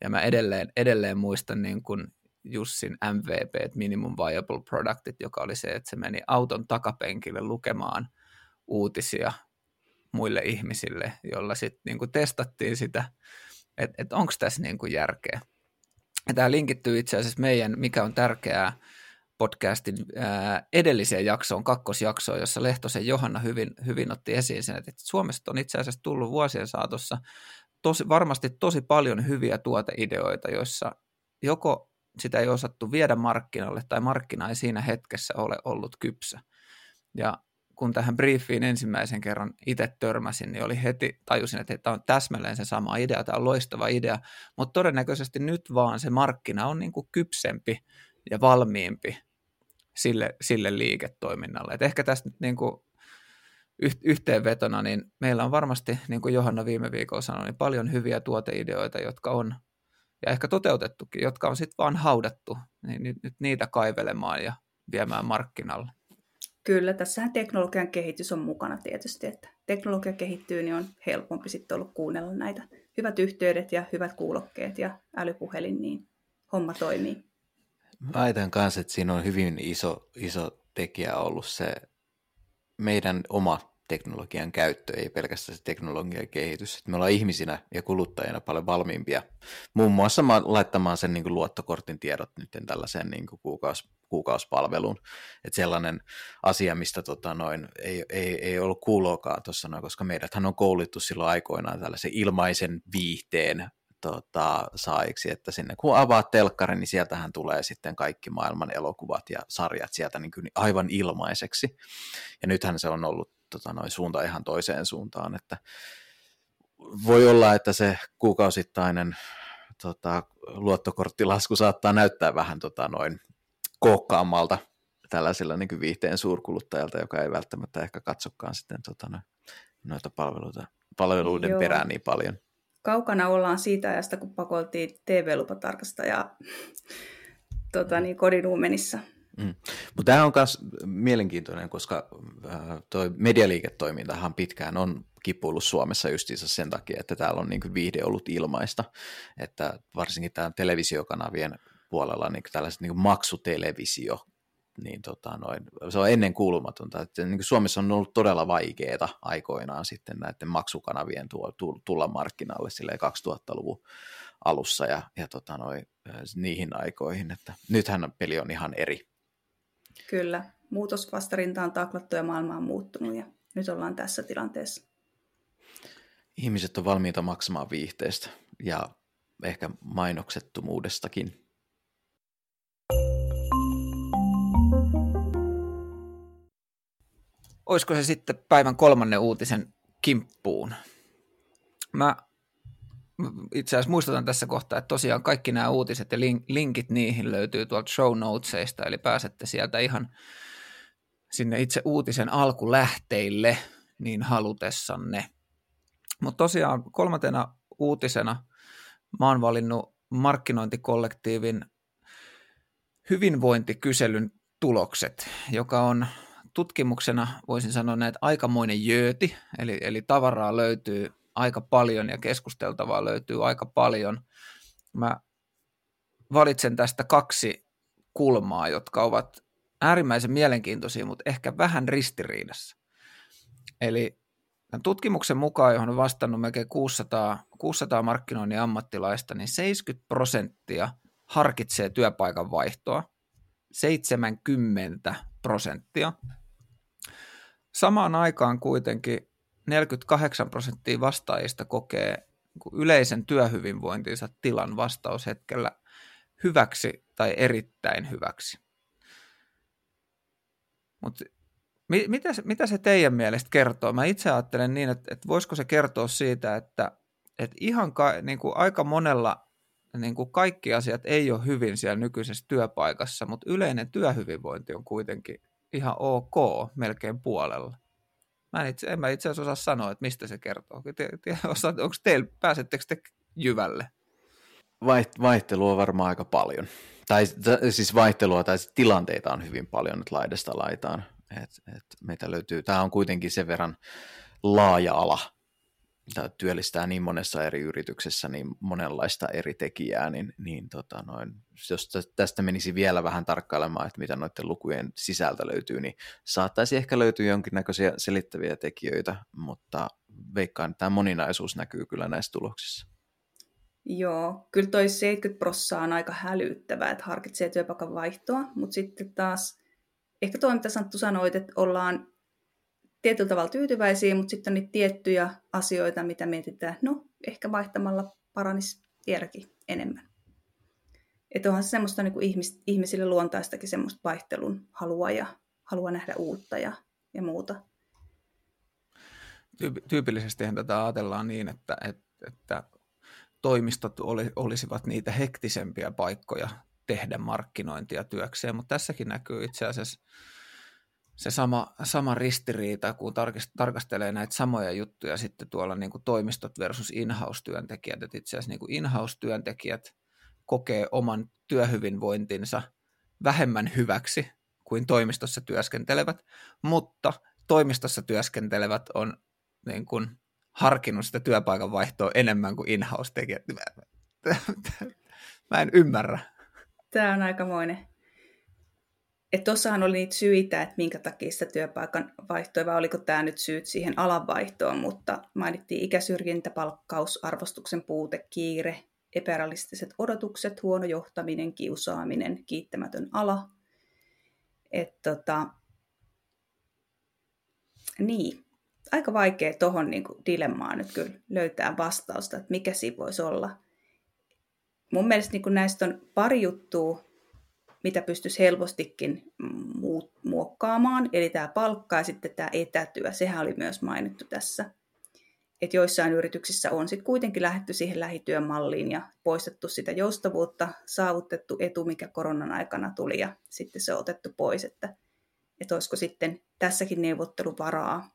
Ja mä edelleen, edelleen muistan niin kuin Jussin MVP, Minimum Viable Productit, joka oli se, että se meni auton takapenkille lukemaan uutisia muille ihmisille, jolla sitten niinku testattiin sitä, että et onko tässä niinku järkeä. Tämä linkittyy itse asiassa meidän, mikä on tärkeää, podcastin edelliseen jaksoon, kakkosjaksoon, jossa Lehtosen Johanna hyvin, hyvin otti esiin sen, että Suomesta on itse asiassa tullut vuosien saatossa tosi, varmasti tosi paljon hyviä tuoteideoita, joissa joko sitä ei osattu viedä markkinalle tai markkina ei siinä hetkessä ole ollut kypsä. Ja kun tähän briefiin ensimmäisen kerran itse törmäsin, niin oli heti, tajusin, että tämä on täsmälleen se sama idea, tämä on loistava idea, mutta todennäköisesti nyt vaan se markkina on niin kuin kypsempi ja valmiimpi sille, sille liiketoiminnalle. Et ehkä tästä nyt niin kuin yhteenvetona, niin meillä on varmasti, niin kuin Johanna viime viikolla sanoi, niin paljon hyviä tuoteideoita, jotka on, ja ehkä toteutettukin, jotka on sitten vaan haudattu, niin nyt, nyt niitä kaivelemaan ja viemään markkinalle. Kyllä, tässähän teknologian kehitys on mukana tietysti, että teknologia kehittyy, niin on helpompi sitten ollut kuunnella näitä hyvät yhteydet ja hyvät kuulokkeet ja älypuhelin, niin homma toimii. Väitän kanssa, että siinä on hyvin iso, iso tekijä ollut se meidän oma teknologian käyttö, ei pelkästään se teknologian kehitys. Et me ollaan ihmisinä ja kuluttajina paljon valmiimpia muun muassa laittamaan sen niin kuin luottokortin tiedot nyt tällaiseen niin kuin kuukaus, kuukausipalveluun. Et sellainen asia, mistä tota noin, ei, ei, ei ollut kuuloakaan tuossa noin, koska meidäthän on koulittu silloin aikoinaan tällaisen ilmaisen viihteen tota, saiksi, että sinne kun avaat telkkarin, niin sieltähän tulee sitten kaikki maailman elokuvat ja sarjat sieltä niin kuin aivan ilmaiseksi. Ja nythän se on ollut tota, noin suunta ihan toiseen suuntaan, että voi olla, että se kuukausittainen tota, luottokorttilasku saattaa näyttää vähän tota, noin kookkaammalta tällaisella niin viihteen suurkuluttajalta, joka ei välttämättä ehkä katsokaan sitten tota, noita palveluita, palveluiden Joo. perään niin paljon kaukana ollaan siitä ajasta, kun pakoltiin TV-lupatarkastajaa [sniffs] tota, niin, kodinuumenissa. Mm. Mutta tämä on myös mielenkiintoinen, koska äh, tuo medialiiketoimintahan pitkään on kipuillut Suomessa justiinsa sen takia, että täällä on niin viihde ollut ilmaista, että varsinkin tämä televisiokanavien puolella niin tällaiset niin maksutelevisio niin tota, noin, se on ennen kuulumatonta. Että niin Suomessa on ollut todella vaikeaa aikoinaan sitten näiden maksukanavien tuo, tulla markkinalle 2000-luvun alussa ja, ja tota, noin, niihin aikoihin. Että nythän peli on ihan eri. Kyllä, muutosvastarinta on taklattu ja maailma on muuttunut ja nyt ollaan tässä tilanteessa. Ihmiset on valmiita maksamaan viihteestä ja ehkä mainoksettomuudestakin. Olisiko se sitten päivän kolmannen uutisen kimppuun. Mä itse asiassa muistutan tässä kohtaa, että tosiaan kaikki nämä uutiset ja linkit niihin löytyy tuolta show notesista, eli pääsette sieltä ihan sinne itse uutisen alkulähteille niin halutessanne. Mutta tosiaan kolmantena uutisena mä oon valinnut markkinointikollektiivin hyvinvointikyselyn tulokset, joka on tutkimuksena voisin sanoa näitä aikamoinen jööti, eli, eli tavaraa löytyy aika paljon ja keskusteltavaa löytyy aika paljon. Mä valitsen tästä kaksi kulmaa, jotka ovat äärimmäisen mielenkiintoisia, mutta ehkä vähän ristiriidassa. Eli tämän tutkimuksen mukaan, johon on vastannut melkein 600, 600 markkinoinnin ammattilaista, niin 70 prosenttia harkitsee työpaikan vaihtoa, 70 prosenttia Samaan aikaan kuitenkin 48 prosenttia vastaajista kokee yleisen työhyvinvointinsa tilan vastaushetkellä hyväksi tai erittäin hyväksi. Mutta mitä, mitä se teidän mielestä kertoo? Mä itse ajattelen niin, että, että voisiko se kertoa siitä, että, että ihan ka, niin kuin aika monella niin kuin kaikki asiat ei ole hyvin siellä nykyisessä työpaikassa, mutta yleinen työhyvinvointi on kuitenkin ihan ok melkein puolella. Mä en, itse, en mä itse asiassa osaa sanoa, että mistä se kertoo. [laughs] Onko teillä, pääsettekö te jyvälle? Vaihtelua varmaan aika paljon. Tai siis vaihtelua tai tilanteita on hyvin paljon nyt laidasta laitaan. Et, et meitä löytyy, tämä on kuitenkin sen verran laaja ala, tämä työllistää niin monessa eri yrityksessä niin monenlaista eri tekijää, niin, niin tota noin, jos tästä menisi vielä vähän tarkkailemaan, että mitä noiden lukujen sisältä löytyy, niin saattaisi ehkä löytyä jonkinnäköisiä selittäviä tekijöitä, mutta veikkaan, että tämä moninaisuus näkyy kyllä näissä tuloksissa. Joo, kyllä toi 70 prossaa on aika hälyttävää, että harkitsee työpaikan vaihtoa, mutta sitten taas ehkä tuo, mitä Santtu sanoit, että ollaan tietyllä tavalla tyytyväisiä, mutta sitten on niitä tiettyjä asioita, mitä mietitään, no ehkä vaihtamalla paranisi vieläkin enemmän. Että onhan se semmoista niin kuin ihmis, ihmisille luontaistakin semmoista vaihtelun halua ja halua nähdä uutta ja, ja muuta. Tyypillisesti tätä ajatellaan niin, että, että, että toimistot oli, olisivat niitä hektisempiä paikkoja tehdä markkinointia työkseen, mutta tässäkin näkyy itse asiassa se sama, sama ristiriita, kun tarkastelee näitä samoja juttuja sitten tuolla niin kuin toimistot versus in-house-työntekijät. Että itse asiassa niin kuin in-house-työntekijät kokee oman työhyvinvointinsa vähemmän hyväksi kuin toimistossa työskentelevät, mutta toimistossa työskentelevät on niin kuin harkinnut sitä työpaikan vaihtoa enemmän kuin in-house-tekijät. [laughs] Mä en ymmärrä. Tämä on aikamoinen että tuossahan oli niitä syitä, että minkä takia sitä työpaikan vaihtoi, vai oliko tämä nyt syyt siihen alanvaihtoon, mutta mainittiin ikäsyrjintä, palkkaus, arvostuksen puute, kiire, epärealistiset odotukset, huono johtaminen, kiusaaminen, kiittämätön ala. että tota, niin, aika vaikea tuohon niin dilemmaan nyt kyllä löytää vastausta, että mikä siinä voisi olla. Mun mielestä niin näistä on pari juttua, mitä pystyisi helpostikin muokkaamaan, eli tämä palkka ja sitten tämä etätyö, sehän oli myös mainittu tässä. Että joissain yrityksissä on sitten kuitenkin lähetty siihen lähityömalliin ja poistettu sitä joustavuutta, saavutettu etu, mikä koronan aikana tuli ja sitten se on otettu pois, että, että olisiko sitten tässäkin neuvotteluvaraa.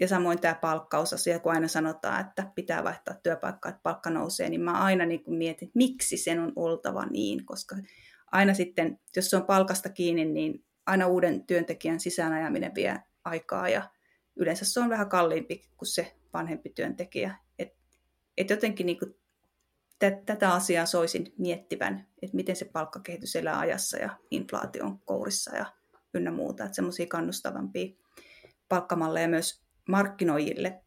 Ja samoin tämä palkkausasia, kun aina sanotaan, että pitää vaihtaa työpaikkaa, että palkka nousee, niin mä aina niin kuin mietin, miksi sen on oltava niin, koska aina sitten, jos se on palkasta kiinni, niin aina uuden työntekijän sisäänajaminen vie aikaa ja yleensä se on vähän kalliimpi kuin se vanhempi työntekijä. Et, et jotenkin niin t- tätä asiaa soisin miettivän, että miten se palkkakehitys elää ajassa ja inflaation kourissa ja ynnä muuta. Että semmoisia kannustavampia palkkamalleja myös markkinoijille.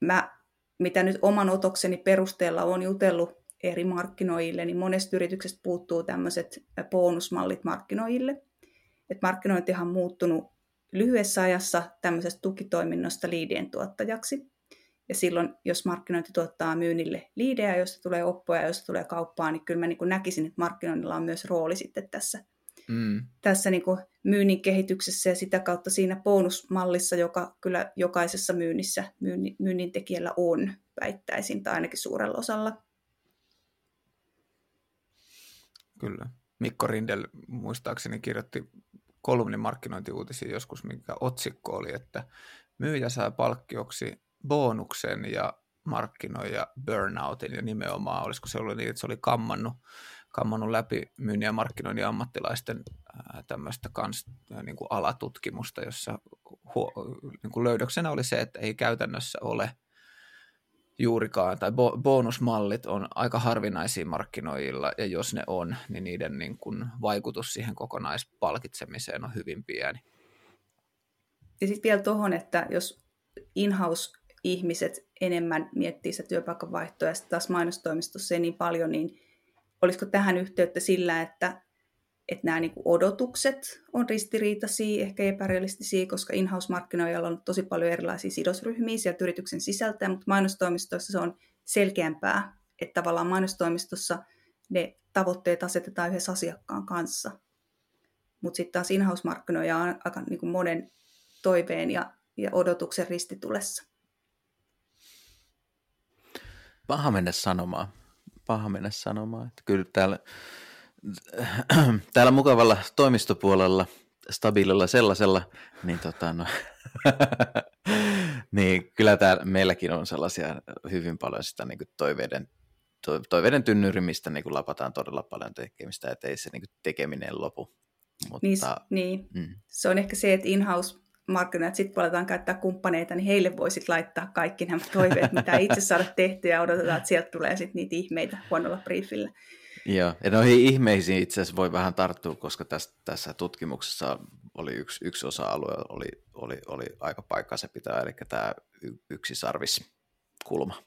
Mä, mitä nyt oman otokseni perusteella on jutellut eri markkinoille, niin monesta yrityksestä puuttuu tämmöiset bonusmallit markkinoille. Et markkinointihan on muuttunut lyhyessä ajassa tämmöisestä tukitoiminnosta liidien tuottajaksi. Ja silloin, jos markkinointi tuottaa myynnille liidejä, joista tulee oppoja, joista tulee kauppaa, niin kyllä mä niin näkisin, että markkinoinnilla on myös rooli sitten tässä, mm. tässä niin myynnin kehityksessä ja sitä kautta siinä bonusmallissa, joka kyllä jokaisessa myynnissä myynnin, myynnin tekijällä on, väittäisin, tai ainakin suurella osalla. Kyllä. Mikko Rindel muistaakseni kirjoitti kolumnin markkinointiuutisia joskus, mikä otsikko oli, että myyjä saa palkkioksi bonuksen ja markkinoija burnoutin ja nimenomaan, olisiko se ollut niin, että se oli kammannut, kammannut läpi myynnin ja markkinoinnin ammattilaisten tämmöistä kans, niin kuin alatutkimusta, jossa huo, niin kuin löydöksenä oli se, että ei käytännössä ole – juurikaan, tai bo- bonusmallit on aika harvinaisia markkinoilla, ja jos ne on, niin niiden niin kuin vaikutus siihen kokonaispalkitsemiseen on hyvin pieni. Ja sitten vielä tuohon, että jos in-house-ihmiset enemmän miettii sitä työpaikan vaihtoa, ja taas mainostoimistossa ei niin paljon, niin olisiko tähän yhteyttä sillä, että että nämä niin odotukset on ristiriitaisia, ehkä epärealistisia, koska in-house-markkinoijalla on tosi paljon erilaisia sidosryhmiä sieltä yrityksen sisältä, mutta mainostoimistoissa se on selkeämpää, että tavallaan mainostoimistossa ne tavoitteet asetetaan yhdessä asiakkaan kanssa. Mutta sitten taas in-house-markkinoija on aika niin kuin monen toiveen ja, ja odotuksen ristitulessa. Paha mennä sanomaan. Paha mennä sanomaan. Että kyllä täällä [clears throat] täällä mukavalla toimistopuolella, stabiililla sellaisella, niin, tota, no, [laughs] niin kyllä täällä meilläkin on sellaisia hyvin paljon sitä niin kuin toiveiden, to, toiveiden tynnyrimistä niin kuin lapataan todella paljon tekemistä, ettei se niin kuin tekeminen lopu. Mutta, niin, niin. Mm. se on ehkä se, että in-house markkinoit, sitten kun aletaan käyttää kumppaneita, niin heille voisit laittaa kaikki nämä toiveet, mitä itse saada tehtyä ja odotetaan, että sieltä tulee sitten niitä ihmeitä huonolla briefillä. Joo, ja noihin ihmeisiin itse asiassa voi vähän tarttua, koska tässä, tässä tutkimuksessa oli yksi, yksi osa-alue, oli, oli, oli aika paikkaa pitää, eli tämä yksi sarviskulma.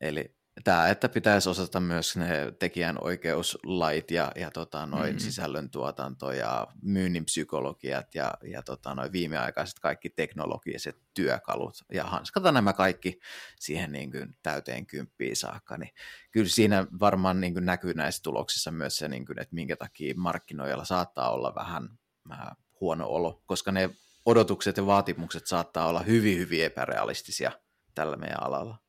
Eli tämä, että pitäisi osata myös ne tekijän oikeuslait ja, ja tota, noin mm-hmm. sisällöntuotanto ja myynnin psykologiat ja, ja tota, noin viimeaikaiset kaikki teknologiset työkalut ja hanskata nämä kaikki siihen niin kuin täyteen kymppiin saakka, niin kyllä siinä varmaan niin kuin näkyy näissä tuloksissa myös se, niin kuin, että minkä takia markkinoilla saattaa olla vähän, vähän huono olo, koska ne odotukset ja vaatimukset saattaa olla hyvin, hyvin epärealistisia tällä meidän alalla.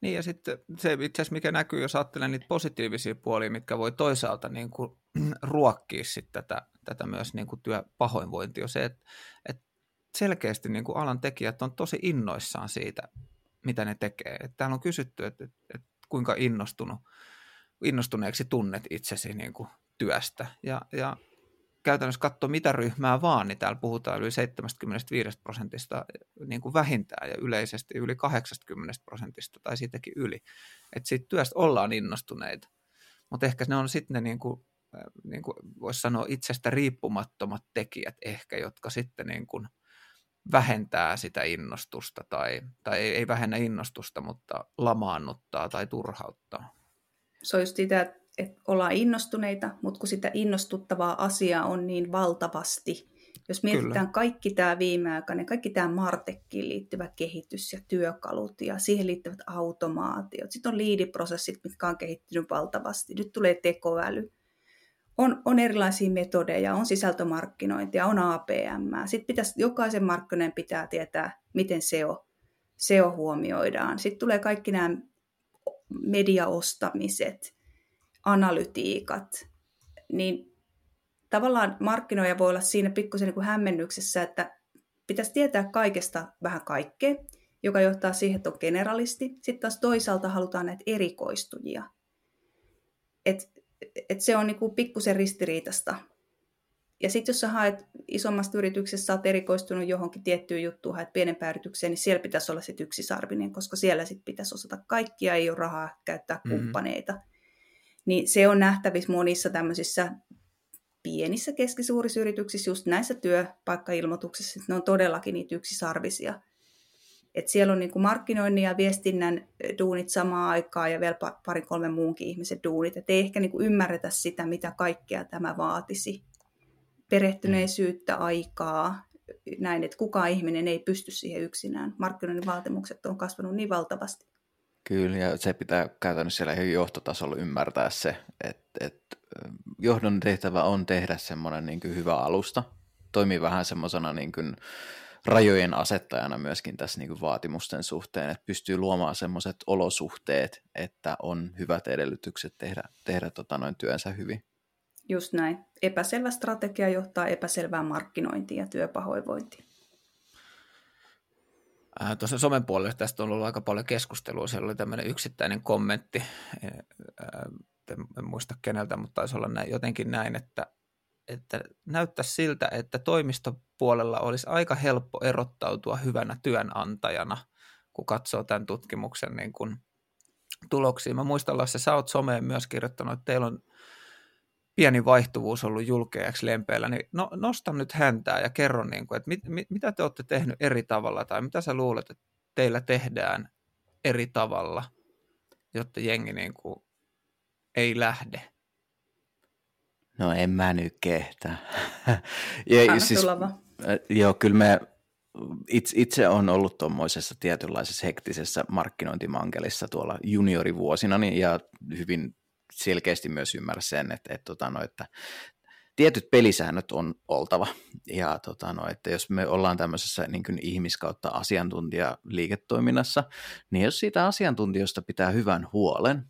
Niin ja sitten se itse asiassa, mikä näkyy, jos ajattelee niitä positiivisia puolia, mitkä voi toisaalta niin kuin ruokkia sitten tätä, tätä myös niin kuin työpahoinvointia, se, että, että selkeästi niin kuin alan tekijät on tosi innoissaan siitä, mitä ne tekee. Että täällä on kysytty, että, että, että kuinka innostunut, innostuneeksi tunnet itsesi niin kuin työstä. Ja, ja käytännössä katsoa mitä ryhmää vaan, niin täällä puhutaan yli 75 prosentista niin kuin vähintään ja yleisesti yli 80 prosentista tai siitäkin yli. Että siitä työstä ollaan innostuneita. Mutta ehkä ne on sitten ne niin kuin niin kuin voisi sanoa itsestä riippumattomat tekijät ehkä, jotka sitten niin kuin vähentää sitä innostusta tai, tai ei, ei vähennä innostusta, mutta lamaannuttaa tai turhauttaa. Se on just sitä, että ollaan innostuneita, mutta kun sitä innostuttavaa asiaa on niin valtavasti, jos mietitään Kyllä. kaikki tämä viimeaikainen, kaikki tämä Martekkiin liittyvä kehitys ja työkalut ja siihen liittyvät automaatiot, sitten on liidiprosessit, mitkä on kehittynyt valtavasti, nyt tulee tekoäly, on, on erilaisia metodeja, on sisältömarkkinointia, on APM. Sitten pitäisi, jokaisen markkinoiden pitää tietää, miten SEO, SEO huomioidaan. Sitten tulee kaikki nämä mediaostamiset, analytiikat, niin tavallaan markkinoija voi olla siinä pikkusen niin kuin hämmennyksessä, että pitäisi tietää kaikesta vähän kaikkea, joka johtaa siihen, että on generalisti. Sitten taas toisaalta halutaan näitä erikoistujia. Et, et se on niin kuin pikkusen ristiriitasta. Ja sitten jos sä haet isommasta yrityksestä, sä oot erikoistunut johonkin tiettyyn juttuun, haet pienempään yritykseen, niin siellä pitäisi olla sitten yksisarvinen, koska siellä sitten pitäisi osata kaikkia, ei ole rahaa käyttää mm-hmm. Niin se on nähtävissä monissa tämmöisissä pienissä keskisuurissa yrityksissä, just näissä työpaikkailmoituksissa, ne on todellakin niitä yksisarvisia. Et siellä on niin kuin markkinoinnin ja viestinnän duunit samaan aikaan ja vielä pari kolme muunkin ihmisen duunit. Et ei ehkä niin kuin ymmärretä sitä, mitä kaikkea tämä vaatisi. Perehtyneisyyttä, aikaa, näin, että kukaan ihminen ei pysty siihen yksinään. Markkinoinnin vaatimukset on kasvanut niin valtavasti. Kyllä, ja se pitää käytännössä siellä johtotasolla ymmärtää se, että, että johdon tehtävä on tehdä semmoinen niin hyvä alusta, toimii vähän semmoisena niin kuin rajojen asettajana myöskin tässä niin kuin vaatimusten suhteen, että pystyy luomaan semmoiset olosuhteet, että on hyvät edellytykset tehdä, tehdä tota noin työnsä hyvin. Just näin. Epäselvä strategia johtaa epäselvään markkinointiin ja työpahoinvointiin. Äh, tuossa somen puolella tästä on ollut aika paljon keskustelua. Siellä oli tämmöinen yksittäinen kommentti, äh, en muista keneltä, mutta taisi olla näin, jotenkin näin, että, että näyttää siltä, että toimistopuolella olisi aika helppo erottautua hyvänä työnantajana, kun katsoo tämän tutkimuksen niin kuin tuloksia. Mä muistan, Lasse, sä oot someen myös kirjoittanut, että teillä on pieni vaihtuvuus ollut julkeaksi lempeillä, niin no, nosta nyt häntää ja kerro, niin kuin, että mit, mit, mitä te olette tehnyt eri tavalla tai mitä sä luulet, että teillä tehdään eri tavalla, jotta jengi niin kuin ei lähde? No en mä nyt kehtä. ja, siis, joo, kyllä me itse, itse on ollut tuommoisessa tietynlaisessa hektisessä markkinointimankelissa tuolla juniorivuosina niin, ja hyvin selkeästi myös ymmärrä sen, että, että, tota, no, että tietyt pelisäännöt on oltava. Ja tota, no, että jos me ollaan tämmöisessä niin kuin ihmiskautta asiantuntijaliiketoiminnassa, niin jos siitä asiantuntijosta pitää hyvän huolen,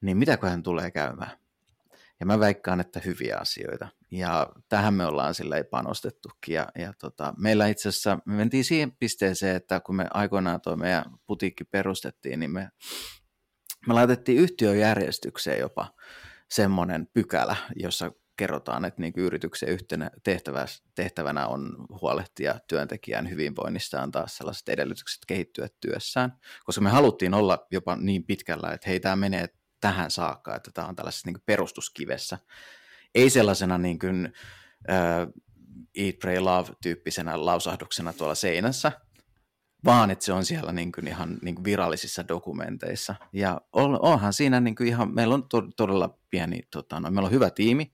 niin mitäköhän tulee käymään? Ja mä väikkaan, että hyviä asioita. Ja tähän me ollaan sillä panostettukin. Ja, ja tota, meillä itse asiassa, me mentiin siihen pisteeseen, että kun me aikoinaan tuo meidän putiikki perustettiin, niin me, me laitettiin yhtiöjärjestykseen jopa semmoinen pykälä, jossa kerrotaan, että niin yrityksen yhtenä tehtävänä on huolehtia työntekijän hyvinvoinnista antaa sellaiset edellytykset kehittyä työssään, koska me haluttiin olla jopa niin pitkällä, että hei, tämä menee tähän saakka, että tämä on tällaisessa niin perustuskivessä. Ei sellaisena niin kuin, uh, Eat, Pray, Love-tyyppisenä lausahduksena tuolla seinässä, vaan että se on siellä niin kuin ihan niin kuin virallisissa dokumenteissa. Ja onhan siinä niin kuin ihan, meillä on to, todella pieni, tota, no, meillä on hyvä tiimi,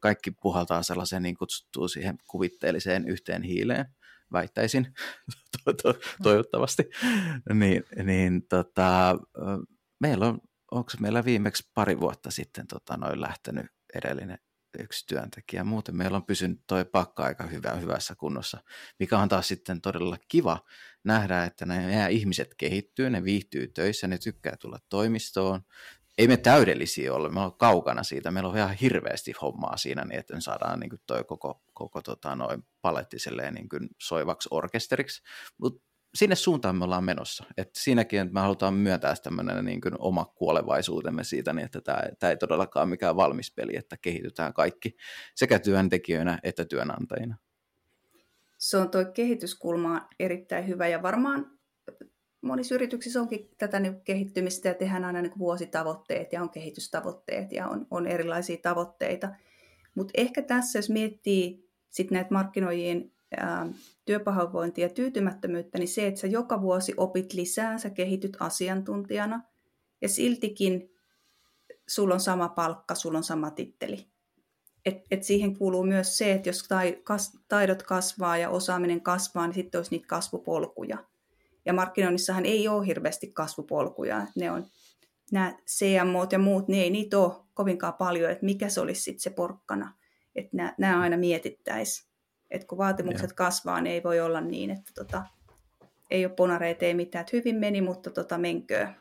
kaikki puhaltaa sellaiseen niin kutsuttuun siihen kuvitteelliseen yhteen hiileen, väittäisin, [laughs] to, to, toivottavasti. niin, niin tota, meillä on onko meillä viimeksi pari vuotta sitten tota, noin lähtenyt edellinen yksi työntekijä. Muuten meillä on pysynyt tuo pakka aika hyvä, hyvässä kunnossa, mikä on taas sitten todella kiva nähdä, että nämä ihmiset kehittyy, ne viihtyy töissä, ne tykkää tulla toimistoon. Ei me täydellisiä ole, me ollaan kaukana siitä, meillä on ihan hirveästi hommaa siinä, niin että me saadaan niin toi koko, koko tota, noin paletti niin kuin soivaksi orkesteriksi, mutta sinne suuntaan me ollaan menossa. Et siinäkin, että me halutaan myöntää tämmöinen niin kuin oma kuolevaisuutemme siitä, niin että tämä, tämä ei todellakaan mikään valmis peli, että kehitytään kaikki sekä työntekijöinä että työnantajina. Se on tuo kehityskulma erittäin hyvä ja varmaan monissa yrityksissä onkin tätä niin kehittymistä ja tehdään aina niin vuositavoitteet ja on kehitystavoitteet ja on, on erilaisia tavoitteita. Mutta ehkä tässä, jos miettii sit näitä markkinoijien työpahoinvointia ja tyytymättömyyttä, niin se, että sä joka vuosi opit lisää, sä kehityt asiantuntijana ja siltikin sulla on sama palkka, sulla on sama titteli. Et, et siihen kuuluu myös se, että jos taidot kasvaa ja osaaminen kasvaa, niin sitten olisi niitä kasvupolkuja. Ja markkinoinnissahan ei ole hirveästi kasvupolkuja. Ne on nämä CMO ja muut, niin ei niitä ole kovinkaan paljon, että mikä se olisi sitten se porkkana. Että nämä aina mietittäisiin. Että kun vaatimukset ja. kasvaa, niin ei voi olla niin, että tota, ei ole ponareita, ei mitään. Että hyvin meni, mutta tota, menköön.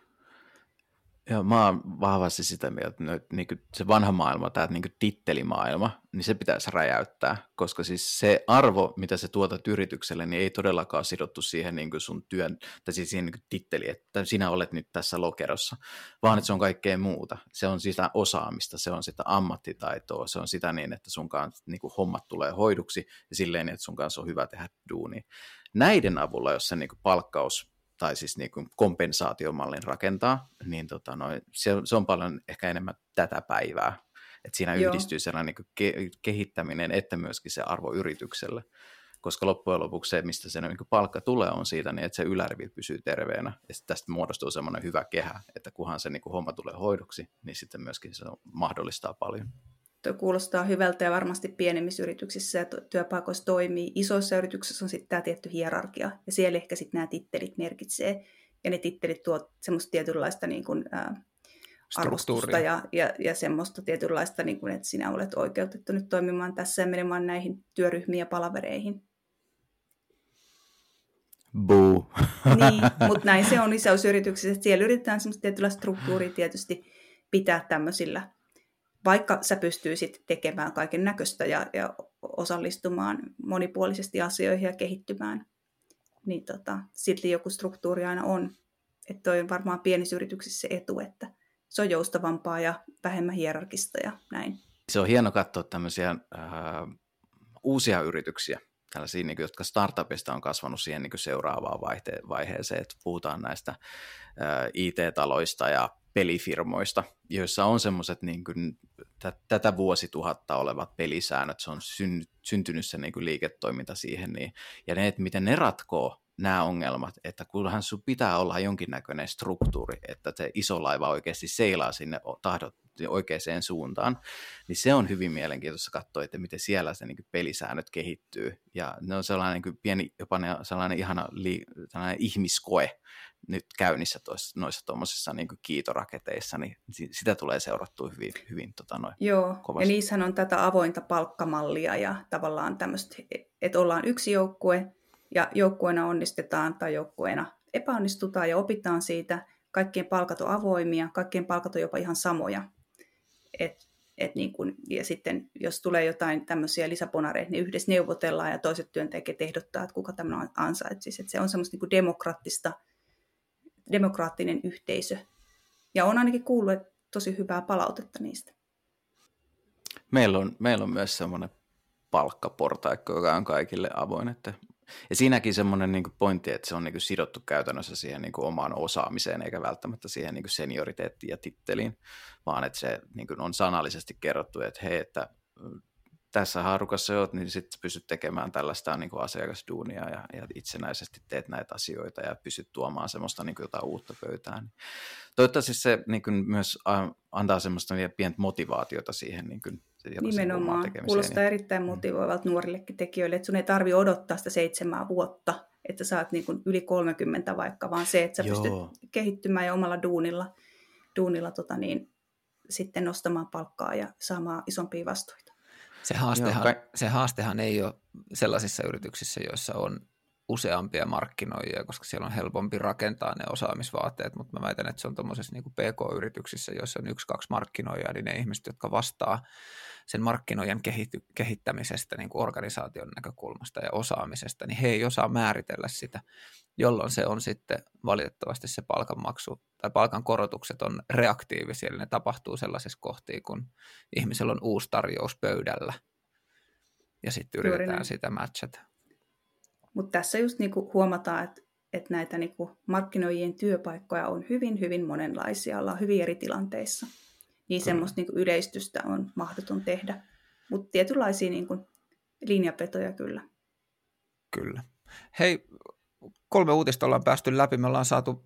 Joo, mä oon vahvasti sitä mieltä, että niin se vanha maailma, tämä niin tittelimaailma, niin se pitäisi räjäyttää, koska siis se arvo, mitä se tuotat yritykselle, niin ei todellakaan sidottu siihen niin sun työn, tai siis siihen niin titteliin, että sinä olet nyt tässä lokerossa, vaan että se on kaikkea muuta. Se on sitä osaamista, se on sitä ammattitaitoa, se on sitä niin, että sun kanssa niin hommat tulee hoiduksi ja silleen, että sun kanssa on hyvä tehdä duuni. Näiden avulla, jos se niin palkkaus tai siis niin kuin kompensaatiomallin rakentaa, niin tota no, se, se on paljon ehkä enemmän tätä päivää. Että siinä Joo. yhdistyy sellainen niin ke- kehittäminen, että myöskin se arvo yritykselle. Koska loppujen lopuksi se, mistä se niin palkka tulee, on siitä, niin että se ylärivi pysyy terveenä. Ja tästä muodostuu semmoinen hyvä kehä, että kunhan se niin homma tulee hoidoksi, niin sitten myöskin se mahdollistaa paljon. Tuo kuulostaa hyvältä ja varmasti pienemmissä yrityksissä ja työpaikoissa toimii. Isoissa yrityksissä on sitten tämä tietty hierarkia ja siellä ehkä sitten nämä tittelit merkitsee ja ne tittelit tuo semmoista tietynlaista niin kuin, ää, arvostusta ja, ja, ja semmoista tietynlaista, niin kuin, että sinä olet oikeutettu nyt toimimaan tässä ja menemään näihin työryhmiin ja palavereihin. Boo. niin, [laughs] mutta näin se on isoissa yrityksissä, että siellä yritetään semmoista tietynlaista struktuuria tietysti pitää tämmöisillä vaikka sä pystyisit tekemään kaiken näköistä ja, ja osallistumaan monipuolisesti asioihin ja kehittymään, niin tota, silti joku struktuuri aina on. Että toi on varmaan pienissä yrityksissä se etu, että se on joustavampaa ja vähemmän hierarkista ja näin. Se on hieno katsoa tämmöisiä äh, uusia yrityksiä, tällaisia, niin kuin, jotka startupista on kasvanut siihen niin seuraavaan vaihte- vaiheeseen, että puhutaan näistä äh, IT-taloista ja pelifirmoista, joissa on semmoiset niin tätä vuosituhatta olevat pelisäännöt, se on syn- syntynyt se niin kuin liiketoiminta siihen, niin, ja ne, että miten ne ratkoo nämä ongelmat, että kunhan sun pitää olla jonkinnäköinen struktuuri, että se iso laiva oikeasti seilaa sinne tahdot oikeaan suuntaan, niin se on hyvin mielenkiintoista katsoa, että miten siellä se niin pelisäännöt kehittyy. Ja ne on sellainen niin pieni, jopa sellainen ihana li, sellainen ihmiskoe nyt käynnissä toissa, noissa tuommoisissa niin kiitoraketeissa, niin sitä tulee seurattua hyvin, hyvin tota noin, Joo, kovasti. ja niissähän on tätä avointa palkkamallia ja tavallaan tämmöistä, että ollaan yksi joukkue ja joukkueena onnistetaan tai joukkueena epäonnistutaan ja opitaan siitä. Kaikkien palkat on avoimia, kaikkien palkat on jopa ihan samoja. Et, et niin kun, ja sitten jos tulee jotain tämmöisiä lisäponareita, niin yhdessä neuvotellaan ja toiset työntekijät ehdottaa, että kuka tämmöinen ansaitsisi. Et se on semmoista niin demokraattista demokraattinen yhteisö. Ja on ainakin kuullut tosi hyvää palautetta niistä. Meillä on, meillä on myös semmoinen palkkaportaikko, joka on kaikille avoin. Että, ja siinäkin semmoinen niin pointti, että se on niin sidottu käytännössä siihen niin omaan osaamiseen, eikä välttämättä siihen niin senioriteettiin ja titteliin, vaan että se niin on sanallisesti kerrottu, että hei, että tässä haarukassa oot, niin sitten pystyt tekemään tällaista niin kuin asiakasduunia ja, ja itsenäisesti teet näitä asioita ja pystyt tuomaan semmoista niin kuin jotain uutta pöytään. Toivottavasti se niin kuin myös antaa semmoista pientä motivaatiota siihen niin kuin, Nimenomaan. Kuulostaa niin... erittäin mm. motivoivalta nuorillekin tekijöille, että sun ei tarvi odottaa sitä seitsemää vuotta, että sä oot niin kuin yli 30 vaikka, vaan se, että sä Joo. pystyt kehittymään ja omalla duunilla, duunilla tota niin, sitten nostamaan palkkaa ja saamaan isompia vastuita. Se haastehan, Joo, kai... se haastehan ei ole sellaisissa yrityksissä, joissa on useampia markkinoijia, koska siellä on helpompi rakentaa ne osaamisvaateet, mutta mä väitän, että se on tuommoisessa niin PK-yrityksissä, joissa on yksi, kaksi markkinoijaa, niin ne ihmiset, jotka vastaa sen markkinoijan kehity, kehittämisestä niin kuin organisaation näkökulmasta ja osaamisesta, niin he ei osaa määritellä sitä, jolloin se on sitten valitettavasti se palkanmaksu tai palkankorotukset on reaktiivisia, eli ne tapahtuu sellaisessa kohtiin, kun ihmisellä on uusi tarjous pöydällä ja sitten yritetään sitä matchata. Mutta tässä just niinku huomataan, että että näitä niin kuin markkinoijien työpaikkoja on hyvin, hyvin monenlaisia, ollaan hyvin eri tilanteissa. Niin Kyllä. semmoista niin kuin yleistystä on mahdoton tehdä, mutta tietynlaisia niin kuin linjapetoja kyllä. Kyllä. Hei, kolme uutista ollaan päästy läpi. Me ollaan saatu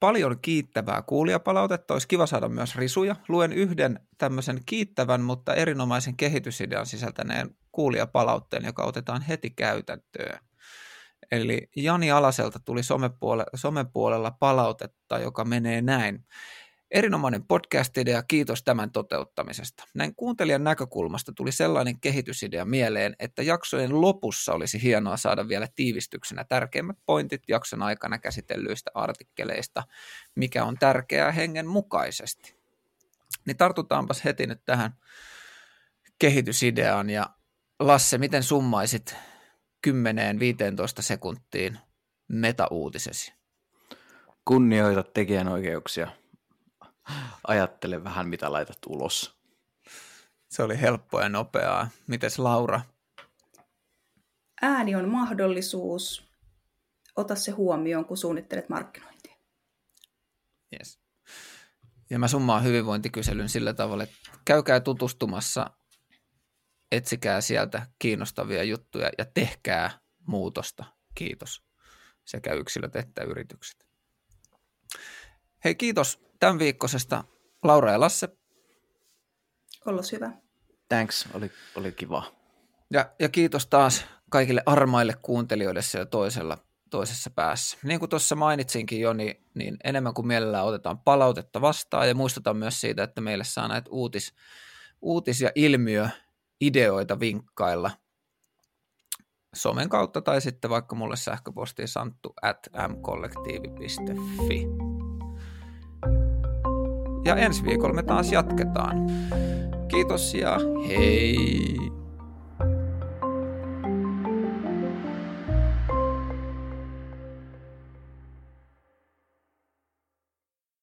paljon kiittävää kuulijapalautetta. Olisi kiva saada myös risuja. Luen yhden tämmöisen kiittävän, mutta erinomaisen kehitysidean sisältäneen kuulijapalautteen, joka otetaan heti käytäntöön. Eli Jani Alaselta tuli somepuolella, somepuolella palautetta, joka menee näin. Erinomainen podcast-idea, kiitos tämän toteuttamisesta. Näin kuuntelijan näkökulmasta tuli sellainen kehitysidea mieleen, että jaksojen lopussa olisi hienoa saada vielä tiivistyksenä tärkeimmät pointit jakson aikana käsitellyistä artikkeleista, mikä on tärkeää hengen mukaisesti. Niin tartutaanpas heti nyt tähän kehitysideaan ja Lasse, miten summaisit 10-15 sekuntiin meta-uutisesi? Kunnioita tekijänoikeuksia ajattele vähän, mitä laitat ulos. Se oli helppoa ja nopeaa. Mites Laura? Ääni on mahdollisuus. Ota se huomioon, kun suunnittelet markkinointia. Yes. Ja mä summaan hyvinvointikyselyn sillä tavalla, että käykää tutustumassa, etsikää sieltä kiinnostavia juttuja ja tehkää muutosta. Kiitos. Sekä yksilöt että yritykset. Hei, kiitos tämän viikkoisesta Laura ja Lasse. Ollos hyvä. Thanks, oli, oli kiva. Ja, ja kiitos taas kaikille armaille kuuntelijoille siellä toisella, toisessa päässä. Niin kuin tuossa mainitsinkin jo, niin, niin enemmän kuin mielellään otetaan palautetta vastaan ja muistutan myös siitä, että meille saa näitä uutis, uutis- ja ilmiöideoita vinkkailla somen kautta tai sitten vaikka mulle sähköpostiin santtu at mkollektiivi.fi. Ja ensi viikolla me taas jatketaan. Kiitos ja hei!